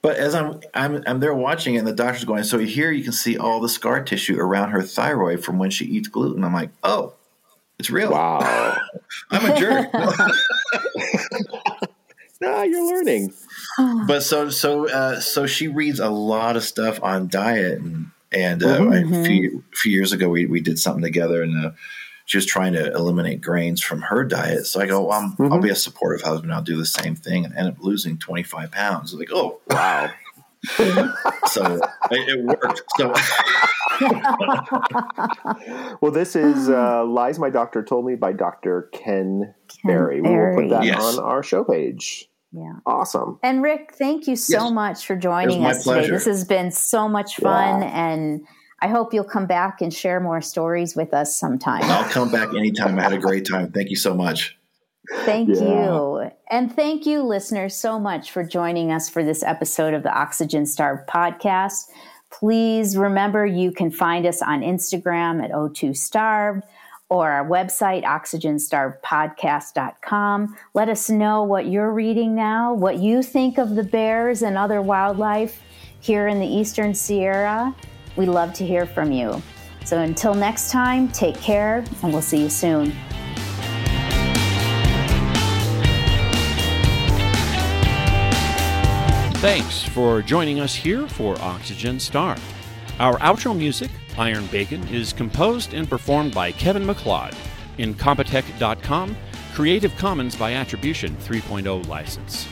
But as I'm, I'm I'm there watching it, and the doctor's going. So here you can see all the scar tissue around her thyroid from when she eats gluten. I'm like, oh, it's real. Wow. I'm a jerk. ah, you're learning. but so so uh, so she reads a lot of stuff on diet and and uh, Mhm. a few, few years ago we, we did something together and uh, she was trying to eliminate grains from her diet so i go well, I'm, i'll Mhm. be a supportive husband i'll do the same thing and end up losing 25 pounds like oh Wow. so it, it worked so Well, this is uh, Lies My Doctor Told Me by Dr. Ken, Berry. We will put that Yes. on our show page. Yeah. Awesome. And Rick, thank you so Yes. much for joining my us today. This has been so much fun, Yeah. and I hope you'll come back and share more stories with us sometime. i'll come back anytime i had a great time thank you so much Thank Yeah. you. And thank you, listeners, so much for joining us for this episode of the Oxygen Starved podcast. Please remember you can find us on Instagram at O2 Starved or our website, oxygenstarvedpodcast.com. Let us know what you're reading now, what you think of the bears and other wildlife here in the Eastern Sierra. We love to hear from you. So until next time, take care and we'll see you soon. Thanks for joining us here for Oxygen Star. Our outro music, Iron Bacon, is composed and performed by Kevin MacLeod. In Compotech.com, Creative Commons by Attribution 3.0 license.